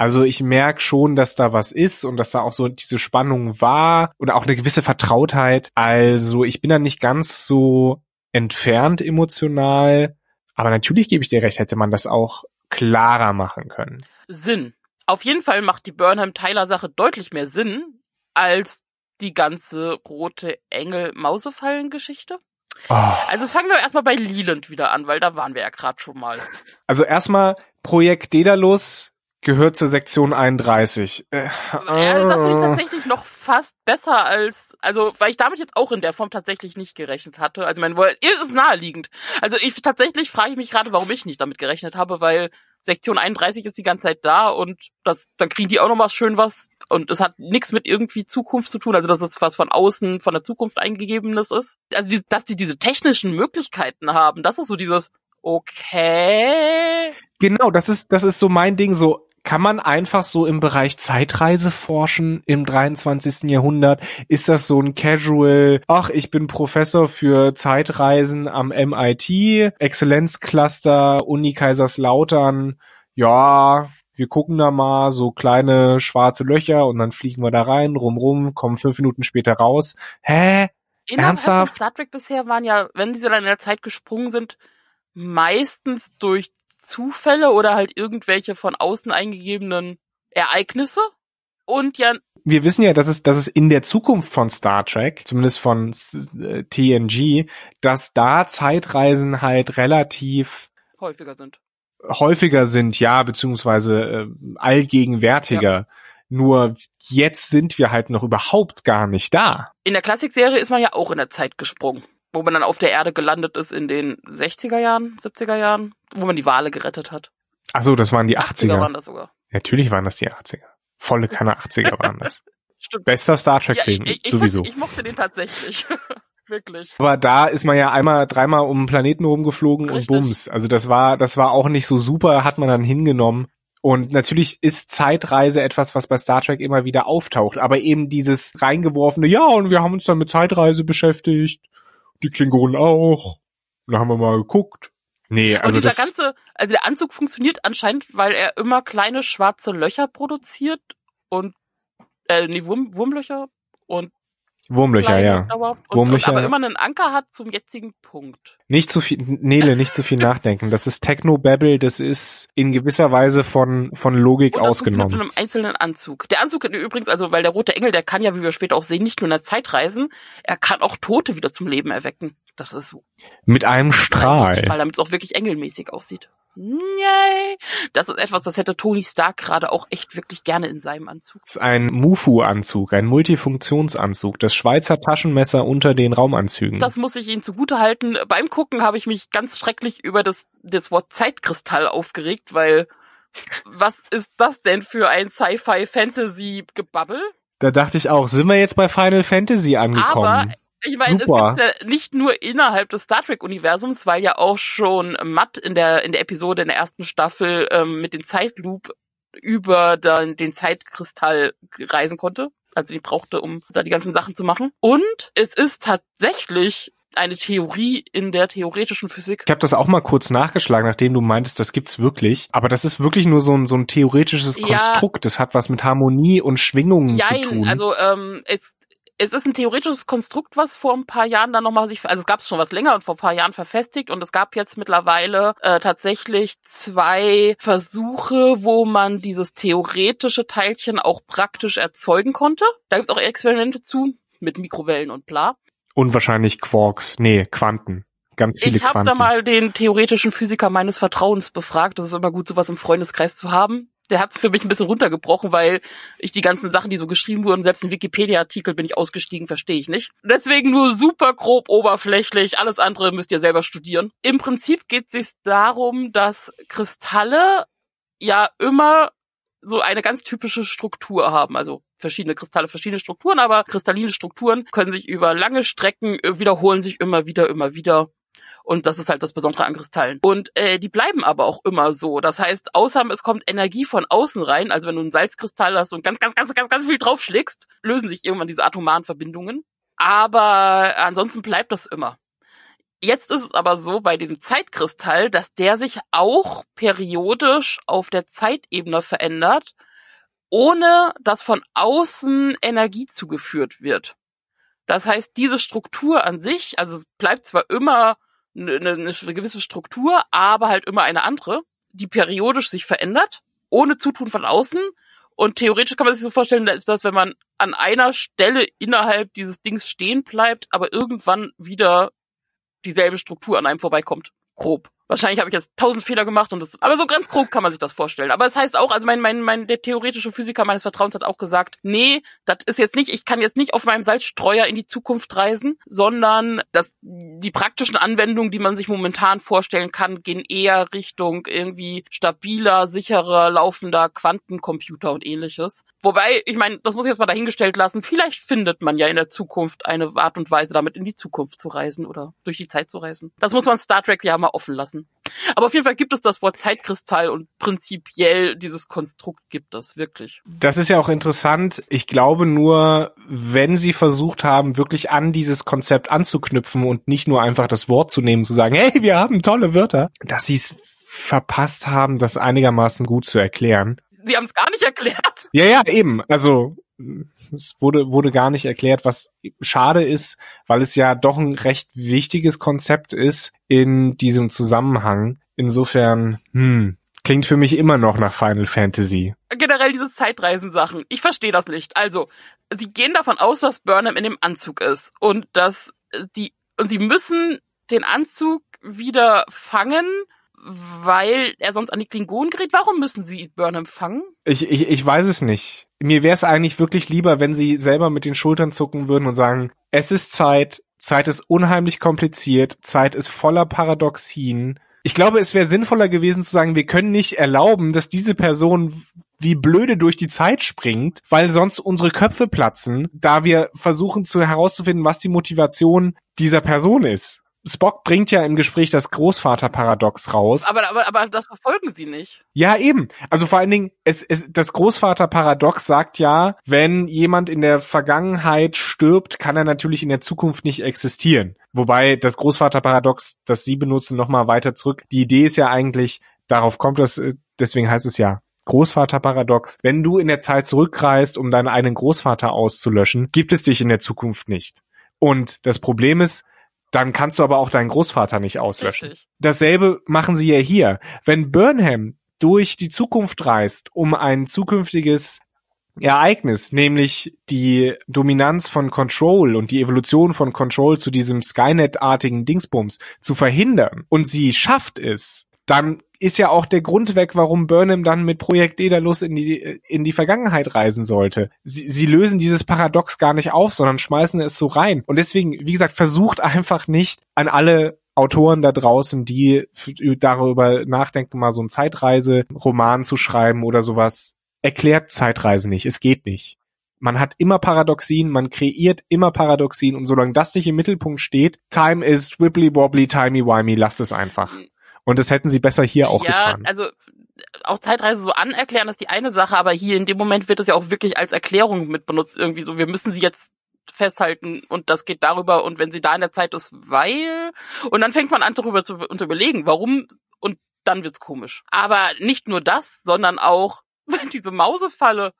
Also ich merke schon, dass da was ist und dass da auch so diese Spannung war und auch eine gewisse Vertrautheit. Also ich bin da nicht ganz so entfernt emotional, aber natürlich gebe ich dir recht, hätte man das auch klarer machen können. Sinn. Auf jeden Fall macht die Burnham-Tyler-Sache deutlich mehr Sinn als die ganze rote Engel-Mausefallen-Geschichte. Oh. Also fangen wir erstmal bei Leland wieder an, weil da waren wir ja gerade schon mal. Also erstmal Projekt Daedalus gehört zur Sektion 31. Äh, Ja, das finde ich tatsächlich noch fast besser als, also, weil ich damit jetzt auch in der Form tatsächlich nicht gerechnet hatte. Also, mein, es ist naheliegend. Also, ich tatsächlich frage ich mich gerade, warum ich nicht damit gerechnet habe, weil Sektion 31 ist die ganze Zeit da und das, dann kriegen die auch noch mal schön was und es hat nichts mit irgendwie Zukunft zu tun, also dass es was von außen, von der Zukunft eingegebenes ist. Also, dass die diese technischen Möglichkeiten haben, das ist so dieses, okay. Genau, das ist, das ist so mein Ding, so, kann man einfach so im Bereich Zeitreise forschen im 23. Jahrhundert? Ist das so ein Casual, ach, ich bin Professor für Zeitreisen am MIT, Exzellenzcluster, Uni Kaiserslautern, ja, wir gucken da mal so kleine schwarze Löcher und dann fliegen wir da rein, rum kommen fünf Minuten später raus. Hä? Innerhalb Ernsthaft? Star Trek bisher waren ja, wenn sie dann in der Zeit gesprungen sind, meistens durch Zufälle oder halt irgendwelche von außen eingegebenen Ereignisse. Und ja, wir wissen ja, dass es, dass es in der Zukunft von Star Trek, zumindest von äh, TNG, dass da Zeitreisen halt relativ häufiger sind. häufiger sind, ja, beziehungsweise äh, allgegenwärtiger. Nur jetzt sind wir halt noch überhaupt gar nicht da. In der Klassikserie ist man ja auch in der Zeit gesprungen, wo man dann auf der Erde gelandet ist in den 60er Jahren, 70er Jahren, wo man die Wale gerettet hat. Ach so, das waren die 80er 80er. waren das sogar. Natürlich waren das die 80er. Volle Kanne 80er waren das. Stimmt. Bester Star Ja, Trek-Film, ich, sowieso. Ich, mochte den tatsächlich. Wirklich. Aber da ist man ja einmal, dreimal um den Planeten rumgeflogen und Richtig. bums. Also das war, das war auch nicht so super, hat man dann hingenommen. Und natürlich ist Zeitreise etwas, was bei Star Trek immer wieder auftaucht. Aber eben dieses reingeworfene, ja, und wir haben uns dann mit Zeitreise beschäftigt. Die Klingonen auch. Und da haben wir mal geguckt. Nee, also und dieser das, ganze, also der Anzug funktioniert anscheinend, weil er immer kleine schwarze Löcher produziert und äh, nee, Wurm, Wurmlöcher und Wurmlöcher, ja. und, Wurmlöcher. und aber immer einen Anker hat zum jetzigen Punkt. Nicht zu viel, Nele, nicht zu viel nachdenken. Das ist Technobabble, das ist in gewisser Weise von, von Logik Und ausgenommen. mit einem einzelnen Anzug. Der Anzug übrigens, also weil der rote Engel, der kann ja, wie wir später auch sehen, nicht nur in der Zeit reisen, er kann auch Tote wieder zum Leben erwecken. Das ist so. Mit einem Strahl. Weil damit es auch wirklich engelmäßig aussieht. Yay. Das ist etwas, das hätte Tony Stark gerade auch echt wirklich gerne in seinem Anzug. Das ist ein Mufu-Anzug, ein Multifunktionsanzug, das Schweizer Taschenmesser unter den Raumanzügen. Das muss ich Ihnen zugute halten. Beim Gucken habe ich mich ganz schrecklich über das, das Wort Zeitkristall aufgeregt, weil was ist das denn für ein Sci-Fi-Fantasy-Gebabbel? da dachte ich auch, sind wir jetzt bei Final Fantasy angekommen? Aber ich meine, Super. es gibt ja nicht nur innerhalb des Star Trek-Universums, weil ja auch schon Matt in der, in der Episode in der ersten Staffel ähm, mit dem Zeitloop über dann den Zeitkristall reisen konnte. Also die brauchte, um da die ganzen Sachen zu machen. Und es ist tatsächlich eine Theorie in der theoretischen Physik. ich habe das auch mal kurz nachgeschlagen, nachdem du meintest, das gibt's wirklich. Aber das ist wirklich nur so ein, so ein theoretisches Ja. Konstrukt. Das hat was mit Harmonie und Schwingungen zu Jein, tun. also ähm, es, es ist ein theoretisches Konstrukt, was vor ein paar Jahren dann nochmal sich, also es gab es schon was länger und vor ein paar Jahren verfestigt und es gab jetzt mittlerweile äh, tatsächlich zwei Versuche, wo man dieses theoretische Teilchen auch praktisch erzeugen konnte. Da gibt's auch Experimente zu mit Mikrowellen und bla. und wahrscheinlich Quarks. Nee, Quanten. Ganz viele Ich habe da mal den theoretischen Physiker meines Vertrauens befragt. Das ist immer gut, sowas im Freundeskreis zu haben. Der hat's für mich ein bisschen runtergebrochen, weil ich die ganzen Sachen, die so geschrieben wurden, selbst im Wikipedia-Artikel bin ich ausgestiegen, verstehe ich nicht. Deswegen nur super grob oberflächlich. Alles andere müsst ihr selber studieren. Im Prinzip geht es sich darum, dass Kristalle ja immer so eine ganz typische Struktur haben. Also verschiedene Kristalle, verschiedene Strukturen, aber kristalline Strukturen können sich über lange Strecken äh, wiederholen sich immer wieder, immer wieder. Und das ist halt das Besondere an Kristallen. Und äh, die bleiben aber auch immer so. Das heißt, außer es kommt Energie von außen rein, also wenn du einen Salzkristall hast und ganz, ganz, ganz, ganz, ganz viel draufschlägst, lösen sich irgendwann diese atomaren Verbindungen. Aber ansonsten bleibt das immer. Jetzt ist es aber so bei diesem Zeitkristall, dass der sich auch periodisch auf der Zeitebene verändert, ohne dass von außen Energie zugeführt wird. Das heißt, diese Struktur an sich, also es bleibt zwar immer eine, eine gewisse Struktur, aber halt immer eine andere, die periodisch sich verändert, ohne Zutun von außen. Und theoretisch kann man sich so vorstellen, dass wenn man an einer Stelle innerhalb dieses Dings stehen bleibt, aber irgendwann wieder dieselbe Struktur an einem vorbeikommt. Grob. Wahrscheinlich habe ich jetzt tausend Fehler gemacht und das, aber so ganz grob kann man sich das vorstellen. Aber es das heißt auch, also mein, mein, mein, der theoretische Physiker meines Vertrauens hat auch gesagt, nee, das ist jetzt nicht, ich kann jetzt nicht auf meinem Salzstreuer in die Zukunft reisen, sondern dass die praktischen Anwendungen, die man sich momentan vorstellen kann, gehen eher Richtung irgendwie stabiler, sicherer, laufender Quantencomputer und ähnliches. Wobei, ich meine, das muss ich jetzt mal dahingestellt lassen, vielleicht findet man ja in der Zukunft eine Art und Weise, damit in die Zukunft zu reisen oder durch die Zeit zu reisen. Das muss man Star Trek ja mal offen lassen. Aber auf jeden Fall gibt es das Wort Zeitkristall und prinzipiell dieses Konstrukt gibt es wirklich. Das ist ja auch interessant. Ich glaube nur, wenn sie versucht haben, wirklich an dieses Konzept anzuknüpfen und nicht nur einfach das Wort zu nehmen, zu sagen, hey, wir haben tolle Wörter, dass sie es verpasst haben, das einigermaßen gut zu erklären. Sie haben es gar nicht erklärt. Ja, ja, eben. Also es wurde, wurde gar nicht erklärt, was schade ist, weil es ja doch ein recht wichtiges Konzept ist in diesem Zusammenhang. Insofern, hm, klingt für mich immer noch nach Final Fantasy. Generell diese Zeitreisensachen. Ich verstehe das nicht. Also, sie gehen davon aus, dass Burnham in dem Anzug ist und dass die, und sie müssen den Anzug wieder fangen, weil er sonst an die Klingonen gerät. Warum müssen sie Burnham fangen? Ich, ich, ich weiß es nicht. Mir wäre es eigentlich wirklich lieber, wenn sie selber mit den Schultern zucken würden und sagen, es ist Zeit, Zeit ist unheimlich kompliziert, Zeit ist voller Paradoxien. Ich glaube, es wäre sinnvoller gewesen zu sagen, wir können nicht erlauben, dass diese Person wie blöde durch die Zeit springt, weil sonst unsere Köpfe platzen, da wir versuchen zu herauszufinden, was die Motivation dieser Person ist. Spock bringt ja im Gespräch das Großvaterparadox raus. Aber, aber, aber das verfolgen sie nicht. Ja, eben. Also vor allen Dingen, es, es, das Großvaterparadox sagt ja, wenn jemand in der Vergangenheit stirbt, kann er natürlich in der Zukunft nicht existieren. Wobei das Großvaterparadox, das Sie benutzen, nochmal weiter zurück. Die Idee ist ja eigentlich, darauf kommt das, äh, deswegen heißt es ja Großvaterparadox. Wenn du in der Zeit zurückreist, um deinen eigenen Großvater auszulöschen, gibt es dich in der Zukunft nicht. Und das Problem ist, dann kannst du aber auch deinen Großvater nicht auslöschen. Richtig. Dasselbe machen sie ja hier. Wenn Burnham durch die Zukunft reist, um ein zukünftiges Ereignis, nämlich die Dominanz von Control und die Evolution von Control zu diesem Skynet-artigen Dingsbums zu verhindern und sie schafft es, dann ist ja auch der Grund weg, warum Burnham dann mit Projekt Daedalus in die, in die Vergangenheit reisen sollte. Sie, sie lösen dieses Paradox gar nicht auf, sondern schmeißen es so rein. Und deswegen, wie gesagt, versucht einfach nicht an alle Autoren da draußen, die darüber nachdenken, mal so ein Zeitreise-Roman zu schreiben oder sowas. Erklärt Zeitreise nicht. Es geht nicht. Man hat immer Paradoxien, man kreiert immer Paradoxien und solange das nicht im Mittelpunkt steht, Time is wibbly wobbly, timey wimey, lasst es einfach. Und das hätten sie besser hier auch ja, getan. Also auch Zeitreise so anerklären ist die eine Sache, aber hier in dem Moment wird es ja auch wirklich als Erklärung mit benutzt. Irgendwie so, wir müssen sie jetzt festhalten und das geht darüber und wenn sie da in der Zeit ist, weil und dann fängt man an darüber zu, zu überlegen, warum und dann wird's komisch. Aber nicht nur das, sondern auch diese Mausefalle.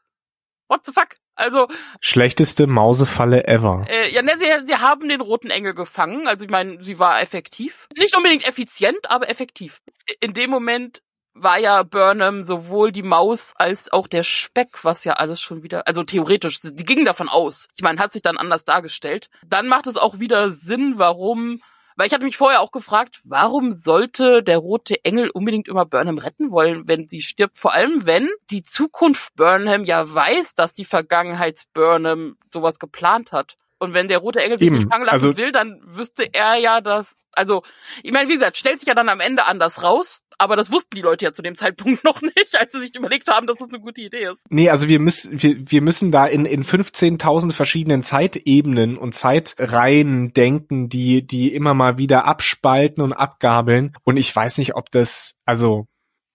What the fuck? Also schlechteste Mausefalle ever. Äh, ja, ne, sie, sie haben den roten Engel gefangen. Also ich meine, sie war effektiv. Nicht unbedingt effizient, aber effektiv. In dem Moment war ja Burnham sowohl die Maus als auch der Speck, was ja alles schon wieder, also theoretisch, die gingen davon aus. Ich meine, hat sich dann anders dargestellt. Dann macht es auch wieder Sinn, warum weil ich hatte mich vorher auch gefragt, warum sollte der rote Engel unbedingt immer Burnham retten wollen, wenn sie stirbt? Vor allem, wenn die Zukunft Burnham ja weiß, dass die Vergangenheits Burnham sowas geplant hat. Und wenn der rote Engel sich Eben, nicht fangen lassen also- will, dann wüsste er ja, dass, also, ich meine, wie gesagt, stellt sich ja dann am Ende anders raus, aber das wussten die Leute ja zu dem Zeitpunkt noch nicht, als sie sich überlegt haben, dass das eine gute Idee ist. Nee, also wir müssen, wir, wir müssen da in, in 15.000 verschiedenen Zeitebenen und Zeitreihen denken, die, die immer mal wieder abspalten und abgabeln. Und ich weiß nicht, ob das, also,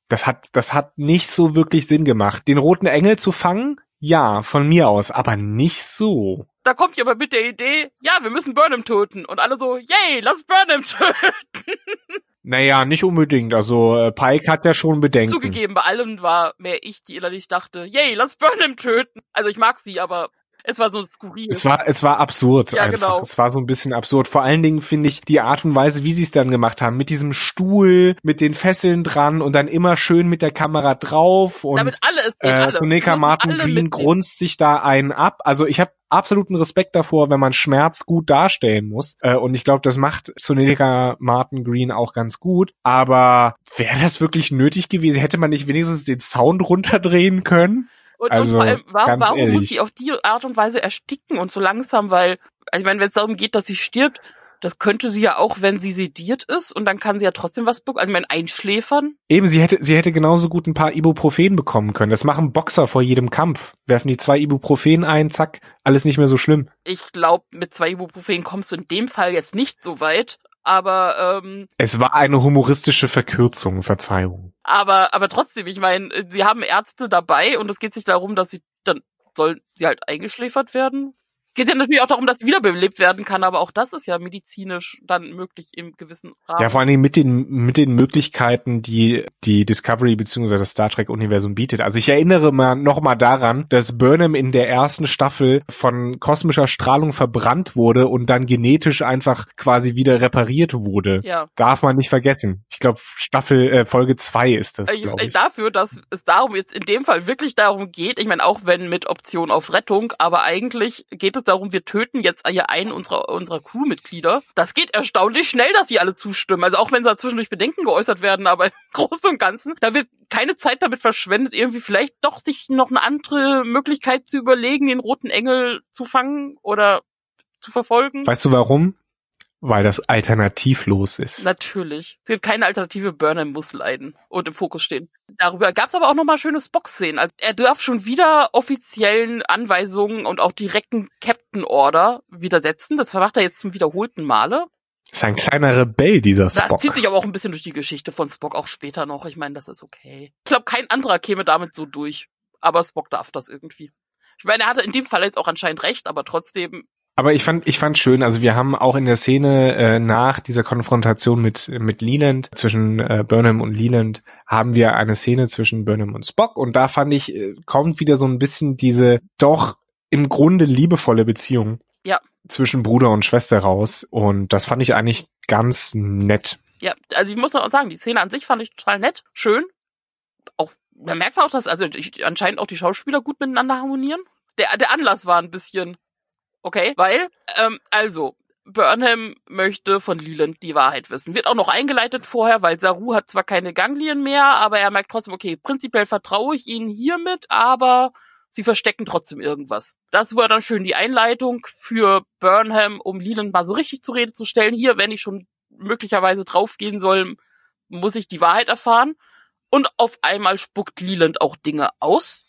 das hat, das hat nicht so wirklich Sinn gemacht. Den roten Engel zu fangen? Ja, von mir aus, aber nicht so. Da kommt jemand mit der Idee, ja, wir müssen Burnham töten. Und alle so, yay, lass Burnham töten. Naja, nicht unbedingt. Also äh, Pike hat ja schon Bedenken. Zugegeben, bei allem war mehr ich, die innerlich dachte, yay, lass Burnham töten. Also ich mag sie, aber es war so skurril. Es war, es war absurd Ja, einfach. genau. Es war so ein bisschen absurd. Vor allen Dingen finde ich die Art und Weise, wie sie es dann gemacht haben, mit diesem Stuhl, mit den Fesseln dran und dann immer schön mit der Kamera drauf und Damit alle es sehen, äh, alle. Müssen Martin Green grunzt sich da einen ab. Also ich habe absoluten Respekt davor, wenn man Schmerz gut darstellen muss. Äh, und ich glaube, das macht Soneca Martin Green auch ganz gut. Aber wäre das wirklich nötig gewesen? Hätte man nicht wenigstens den Sound runterdrehen können? Und, Also, und vor allem, warum, warum muss sie auf die Art und Weise ersticken und so langsam, weil, also ich meine, wenn es darum geht, dass sie stirbt, das könnte sie ja auch, wenn sie sediert ist und dann kann sie ja trotzdem was bekommen. Also ich meine, einschläfern. Eben, sie hätte, sie hätte genauso gut ein paar Ibuprofen bekommen können. Das machen Boxer vor jedem Kampf. Werfen die zwei Ibuprofen ein, zack, alles nicht mehr so schlimm. Ich glaube, mit zwei Ibuprofen kommst du in dem Fall jetzt nicht so weit, aber ähm, Es war eine humoristische Verkürzung, Verzeihung. aber aber trotzdem, ich meine, sie haben Ärzte dabei und es geht sich darum, dass sie dann soll sie halt eingeschläfert werden. Geht ja natürlich auch darum, dass wiederbelebt werden kann, aber auch das ist ja medizinisch dann möglich im gewissen Rahmen. Ja, vor allen Dingen mit den, mit den Möglichkeiten, die die Discovery bzw. das Star Trek Universum bietet. Also ich erinnere mal noch mal daran, dass Burnham in der ersten Staffel von kosmischer Strahlung verbrannt wurde und dann genetisch einfach quasi wieder repariert wurde. ja. Darf man nicht vergessen. Ich glaube, Staffel, äh, Folge zwei ist das, Ich, glaube ich ich. dafür, dass es darum jetzt in dem Fall wirklich darum geht, ich meine, auch wenn mit Option auf Rettung, aber eigentlich geht es darum, wir töten jetzt hier einen unserer, unserer Crewmitglieder. Das geht erstaunlich schnell, dass sie alle zustimmen. Also auch wenn da zwischendurch Bedenken geäußert werden, aber im Großen und Ganzen, da wird keine Zeit damit verschwendet, irgendwie vielleicht doch sich noch eine andere Möglichkeit zu überlegen, den roten Engel zu fangen oder zu verfolgen. Weißt du warum? Weil das alternativlos ist. Natürlich. Es gibt keine Alternative, Burnham muss leiden und im Fokus stehen. Darüber gab es aber auch nochmal schöne Spock-Szenen. Also er darf schon wieder offiziellen Anweisungen und auch direkten Captain-Order widersetzen. Das macht er jetzt zum wiederholten Male. ist ein kleiner Rebell, dieser Das Spock. zieht sich aber auch ein bisschen durch die Geschichte von Spock, auch später noch. Ich meine, das ist okay. Ich glaube, kein anderer käme damit so durch. Aber Spock darf das irgendwie. Ich meine, er hatte in dem Fall jetzt auch anscheinend recht, aber trotzdem, Aber ich fand, ich fand schön, also wir haben auch in der Szene äh, nach dieser Konfrontation mit mit Leland zwischen äh, Burnham und Leland haben wir eine Szene zwischen Burnham und Spock und da fand ich äh, kommt wieder so ein bisschen diese doch im Grunde liebevolle Beziehung Ja. zwischen Bruder und Schwester raus und das fand ich eigentlich ganz nett. ja, also ich muss auch sagen, die Szene an sich fand ich total nett, schön. Auch, man merkt auch, dass also ich, anscheinend auch die Schauspieler gut miteinander harmonieren. Der, der Anlass war ein bisschen okay, weil, ähm, also, Burnham möchte von Leland die Wahrheit wissen. Wird auch noch eingeleitet vorher, weil Saru hat zwar keine Ganglien mehr, aber er merkt trotzdem, okay, prinzipiell vertraue ich ihnen hiermit, aber sie verstecken trotzdem irgendwas. Das war dann schön die Einleitung für Burnham, um Leland mal so richtig zur Rede zu stellen. Hier, wenn ich schon möglicherweise draufgehen soll, muss ich die Wahrheit erfahren. Und auf einmal spuckt Leland auch Dinge aus.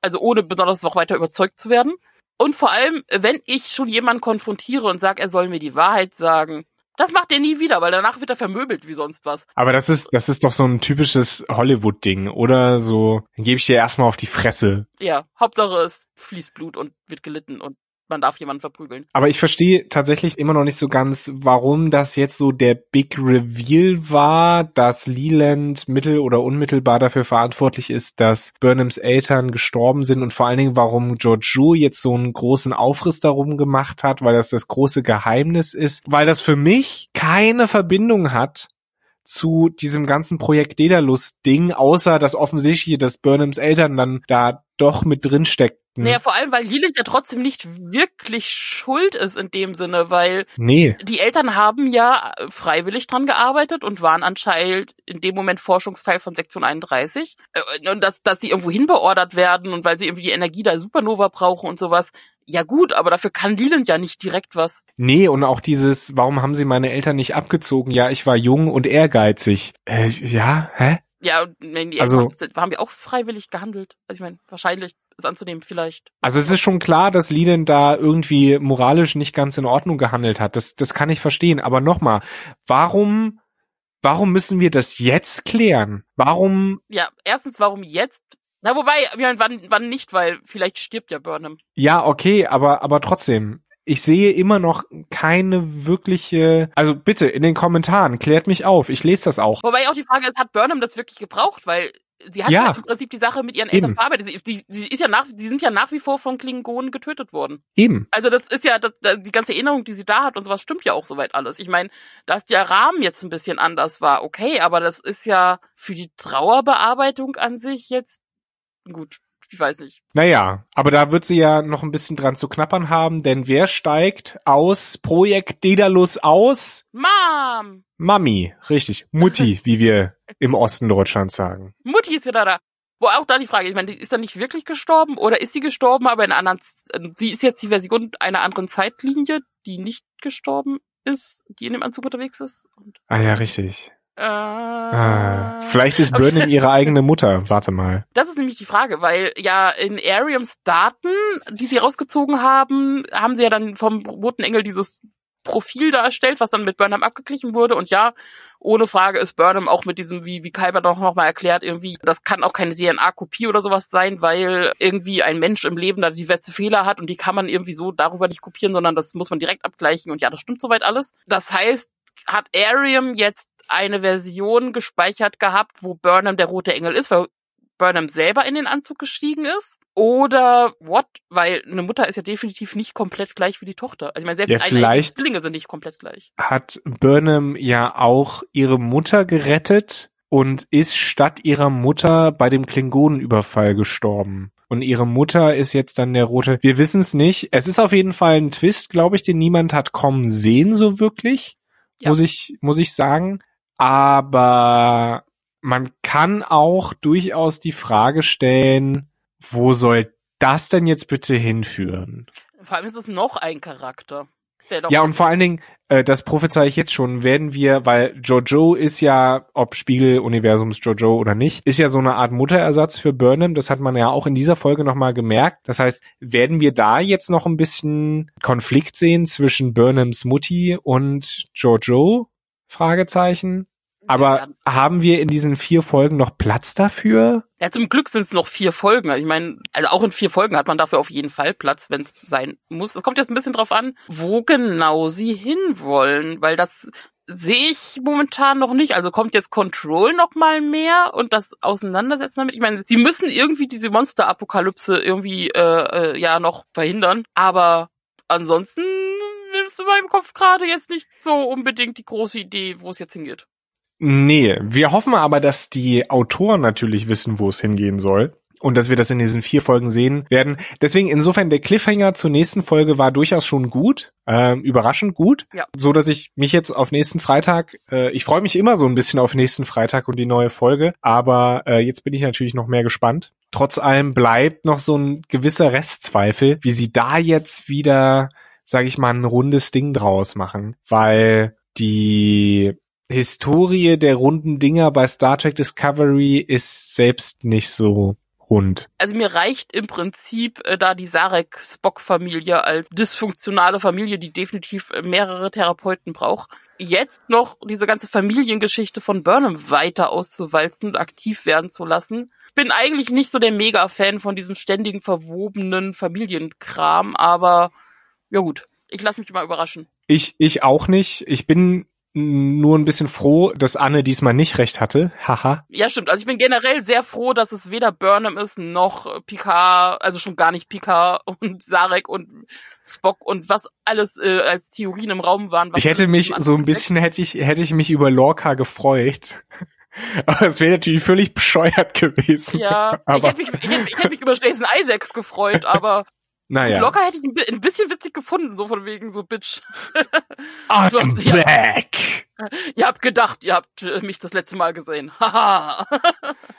Also ohne besonders noch weiter überzeugt zu werden. Und vor allem, wenn ich schon jemanden konfrontiere und sage, er soll mir die Wahrheit sagen, das macht er nie wieder, weil danach wird er vermöbelt wie sonst was. Aber das ist das ist doch so ein typisches Hollywood Ding oder so, dann gebe ich dir erstmal auf die Fresse. Ja, Hauptsache es fließt Blut und wird gelitten und man darf jemanden verprügeln. Aber ich verstehe tatsächlich immer noch nicht so ganz, warum das jetzt so der Big Reveal war, dass Leland mittel- oder unmittelbar dafür verantwortlich ist, dass Burnhams Eltern gestorben sind und vor allen Dingen, warum Giorgio jetzt so einen großen Aufriss darum gemacht hat, weil das das große Geheimnis ist, weil das für mich keine Verbindung hat zu diesem ganzen Projekt Daedalus Ding, außer das offensichtliche, dass Burnhams Eltern dann da doch mit drin steckten. Naja, vor allem, weil Leland ja trotzdem nicht wirklich schuld ist in dem Sinne, weil nee. die Eltern haben ja freiwillig dran gearbeitet und waren anscheinend in dem Moment Forschungsteil von Sektion 31. Äh, und dass, dass sie irgendwo hinbeordert werden und weil sie irgendwie die Energie der Supernova brauchen und sowas. Ja gut, aber dafür kann Leland ja nicht direkt was. Nee, und auch dieses, warum haben sie meine Eltern nicht abgezogen? Ja, ich war jung und ehrgeizig. Äh, ja, hä? Ja, die Also- haben ja auch freiwillig gehandelt. Also ich meine, wahrscheinlich ist anzunehmen, vielleicht. Also es ist schon klar, dass Leland da irgendwie moralisch nicht ganz in Ordnung gehandelt hat. Das, das kann ich verstehen. Aber nochmal, warum, warum müssen wir das jetzt klären? Warum, Ja, erstens, warum jetzt? Na, wobei, ich meine, wann, wann nicht, weil vielleicht stirbt ja Burnham. ja, okay, aber, aber trotzdem. Ich sehe immer noch keine wirkliche, also bitte in den Kommentaren, klärt mich auf, ich lese das auch. Wobei auch die Frage ist, hat Burnham das wirklich gebraucht? Weil sie hat Ja. ja, im Prinzip die Sache mit ihren Eltern verarbeitet. Sie, die, sie ist ja nach, sie sind ja nach wie vor von Klingonen getötet worden. Eben. Also das ist ja, das, die ganze Erinnerung, die sie da hat und sowas, stimmt ja auch soweit alles. Ich meine, dass der Rahmen jetzt ein bisschen anders war, okay, aber das ist ja für die Trauerbearbeitung an sich jetzt gut. Ich weiß nicht. Naja, aber da wird sie ja noch ein bisschen dran zu knappern haben, denn wer steigt aus Projekt Dedalus aus? Mom! Mami, richtig. Mutti, wie wir im Osten Deutschlands sagen. Mutti ist wieder da. Wo auch da die Frage, ich meine, die ist dann nicht wirklich gestorben oder ist sie gestorben, aber in einer anderen, Z- sie ist jetzt die Version einer anderen Zeitlinie, die nicht gestorben ist, die in dem Anzug unterwegs ist. Ah ja, richtig. Äh, Ah, vielleicht ist okay. Burnham ihre eigene Mutter. Warte mal. Das ist nämlich die Frage, weil ja in Ariams Daten, die sie rausgezogen haben, haben sie ja dann vom Roten Engel dieses Profil da erstellt, was dann mit Burnham abgeglichen wurde. Und ja, ohne Frage ist Burnham auch mit diesem, wie, wie Kyber doch nochmal erklärt, irgendwie, das kann auch keine DNA-Kopie oder sowas sein, weil irgendwie ein Mensch im Leben da diverse Fehler hat und die kann man irgendwie so darüber nicht kopieren, sondern das muss man direkt abgleichen. Und ja, das stimmt soweit alles. Das heißt, hat Ariam jetzt eine Version gespeichert gehabt, wo Burnham der rote Engel ist, weil Burnham selber in den Anzug gestiegen ist? Oder what? Weil eine Mutter ist ja definitiv nicht komplett gleich wie die Tochter. Also ich meine, selbst Ja, eine vielleicht- Zwillinge sind nicht komplett gleich. Hat Burnham ja auch ihre Mutter gerettet und ist statt ihrer Mutter bei dem Klingonenüberfall gestorben. Und ihre Mutter ist jetzt dann der rote. Wir wissen es nicht. Es ist auf jeden Fall ein Twist, glaube ich, den niemand hat kommen sehen, so wirklich. Ja. Muss ich, muss ich sagen. Aber man kann auch durchaus die Frage stellen, wo soll das denn jetzt bitte hinführen? Vor allem ist es noch ein Charakter. Ja, und vor allen Dingen, äh, das prophezei ich jetzt schon, werden wir, weil Jojo ist ja, ob Spiegeluniversums Jojo oder nicht, ist ja so eine Art Mutterersatz für Burnham. Das hat man ja auch in dieser Folge nochmal gemerkt. Das heißt, werden wir da jetzt noch ein bisschen Konflikt sehen zwischen Burnhams Mutti und Jojo? Fragezeichen. Aber Ja, haben wir in diesen vier Folgen noch Platz dafür? ja, zum Glück sind es noch vier Folgen. Also Ich meine, also auch in vier Folgen hat man dafür auf jeden Fall Platz, wenn es sein muss. Es kommt jetzt ein bisschen drauf an, wo genau sie hinwollen, weil das sehe ich momentan noch nicht. Also kommt jetzt Control noch mal mehr und das Auseinandersetzen damit. Ich meine, sie müssen irgendwie diese Monster-Apokalypse irgendwie äh, äh, ja noch verhindern. Aber ansonsten ist in meinem Kopf gerade jetzt nicht so unbedingt die große Idee, wo es jetzt hingeht. Nee, wir hoffen aber, dass die Autoren natürlich wissen, wo es hingehen soll. Und dass wir das in diesen vier Folgen sehen werden. Deswegen insofern der Cliffhanger zur nächsten Folge war durchaus schon gut, ähm, überraschend gut, Ja. so dass ich mich jetzt auf nächsten Freitag, äh, ich freue mich immer so ein bisschen auf nächsten Freitag und die neue Folge, aber äh, jetzt bin ich natürlich noch mehr gespannt. Trotz allem bleibt noch so ein gewisser Restzweifel, wie sie da jetzt wieder, sage ich mal, ein rundes Ding draus machen, weil die Historie der runden Dinger bei Star Trek Discovery ist selbst nicht so rund. Also mir reicht im Prinzip äh, da die Sarek-Spock-Familie als dysfunktionale Familie, die definitiv äh, mehrere Therapeuten braucht. Jetzt noch diese ganze Familiengeschichte von Burnham weiter auszuwalzen und aktiv werden zu lassen. Bin eigentlich nicht so der Mega-Fan von diesem ständigen verwobenen Familienkram, aber ja gut, ich lasse mich mal überraschen. Ich, ich auch nicht. Ich bin nur ein bisschen froh, dass Anne diesmal nicht recht hatte. Haha. Ja, stimmt. Also ich bin generell sehr froh, dass es weder Burnham ist, noch Picard, also schon gar nicht Picard und Sarek und Spock und was alles äh, als Theorien im Raum waren. Was Ich hätte mich so ein bisschen hätte ich hätte ich mich über Lorca gefreut, Aber es wäre natürlich völlig bescheuert gewesen. Ja, aber ich hätte mich, ich hätte, ich hätte mich über Jason Isaacs gefreut, aber naja. locker hätte ich ein, bi- ein bisschen witzig gefunden, so von wegen so Bitch. I'm Du back. ihr habt gedacht, ihr habt äh, mich das letzte Mal gesehen. Haha.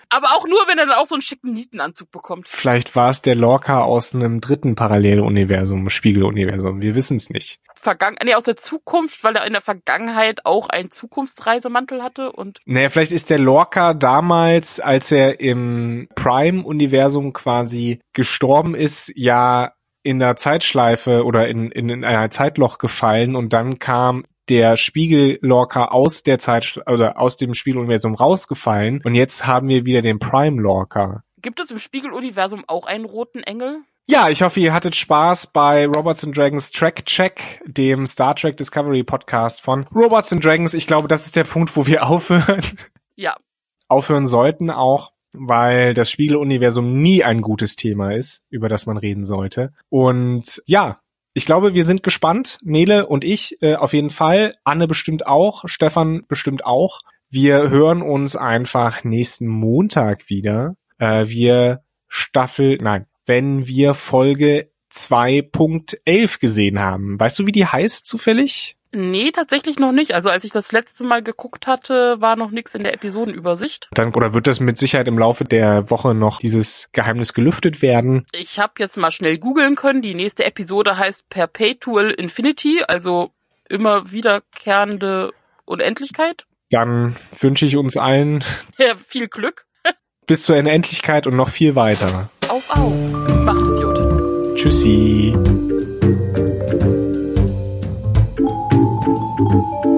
aber auch nur, wenn er dann auch so einen schicken Nietenanzug bekommt. Vielleicht war es der Lorca aus einem dritten Paralleluniversum, Spiegeluniversum. Wir wissen es nicht. Vergangen, nee, aus der Zukunft, weil er in der Vergangenheit auch einen Zukunftsreisemantel hatte und Naja, vielleicht ist der Lorca damals, als er im Prime-Universum quasi gestorben ist, ja in der Zeitschleife oder in, in, in ein Zeitloch gefallen und dann kam der Spiegel-Lorca aus der Zeit oder aus dem Spiegeluniversum rausgefallen und jetzt haben wir wieder den Prime-Lorca. gibt es im Spiegeluniversum auch einen roten Engel? Ja, ich hoffe, ihr hattet Spaß bei Robots and Dragons Track Check, dem Star Trek Discovery Podcast von Robots and Dragons. Ich glaube, das ist der Punkt, wo wir aufhören. Ja, aufhören sollten auch, weil das Spiegeluniversum nie ein gutes Thema ist, über das man reden sollte. Und ja, ich glaube, wir sind gespannt, Nele und ich äh, auf jeden Fall, Anne bestimmt auch, Stefan bestimmt auch. Wir hören uns einfach nächsten Montag wieder. Äh, wir Staffel, nein, wenn wir Folge 2.11 gesehen haben. Weißt du, wie die heißt zufällig? Nee, tatsächlich noch nicht. Also als ich das letzte Mal geguckt hatte, war noch nichts in der Episodenübersicht. Dann, oder wird das mit Sicherheit im Laufe der Woche noch dieses Geheimnis gelüftet werden? Ich habe jetzt mal schnell googeln können. Die nächste Episode heißt Perpetual Infinity, also immer wiederkehrende Unendlichkeit. Dann wünsche ich uns allen Ja, viel Glück. bis zur Unendlichkeit und noch viel weiter. Auf, auf. Macht es gut. Tschüssi. Música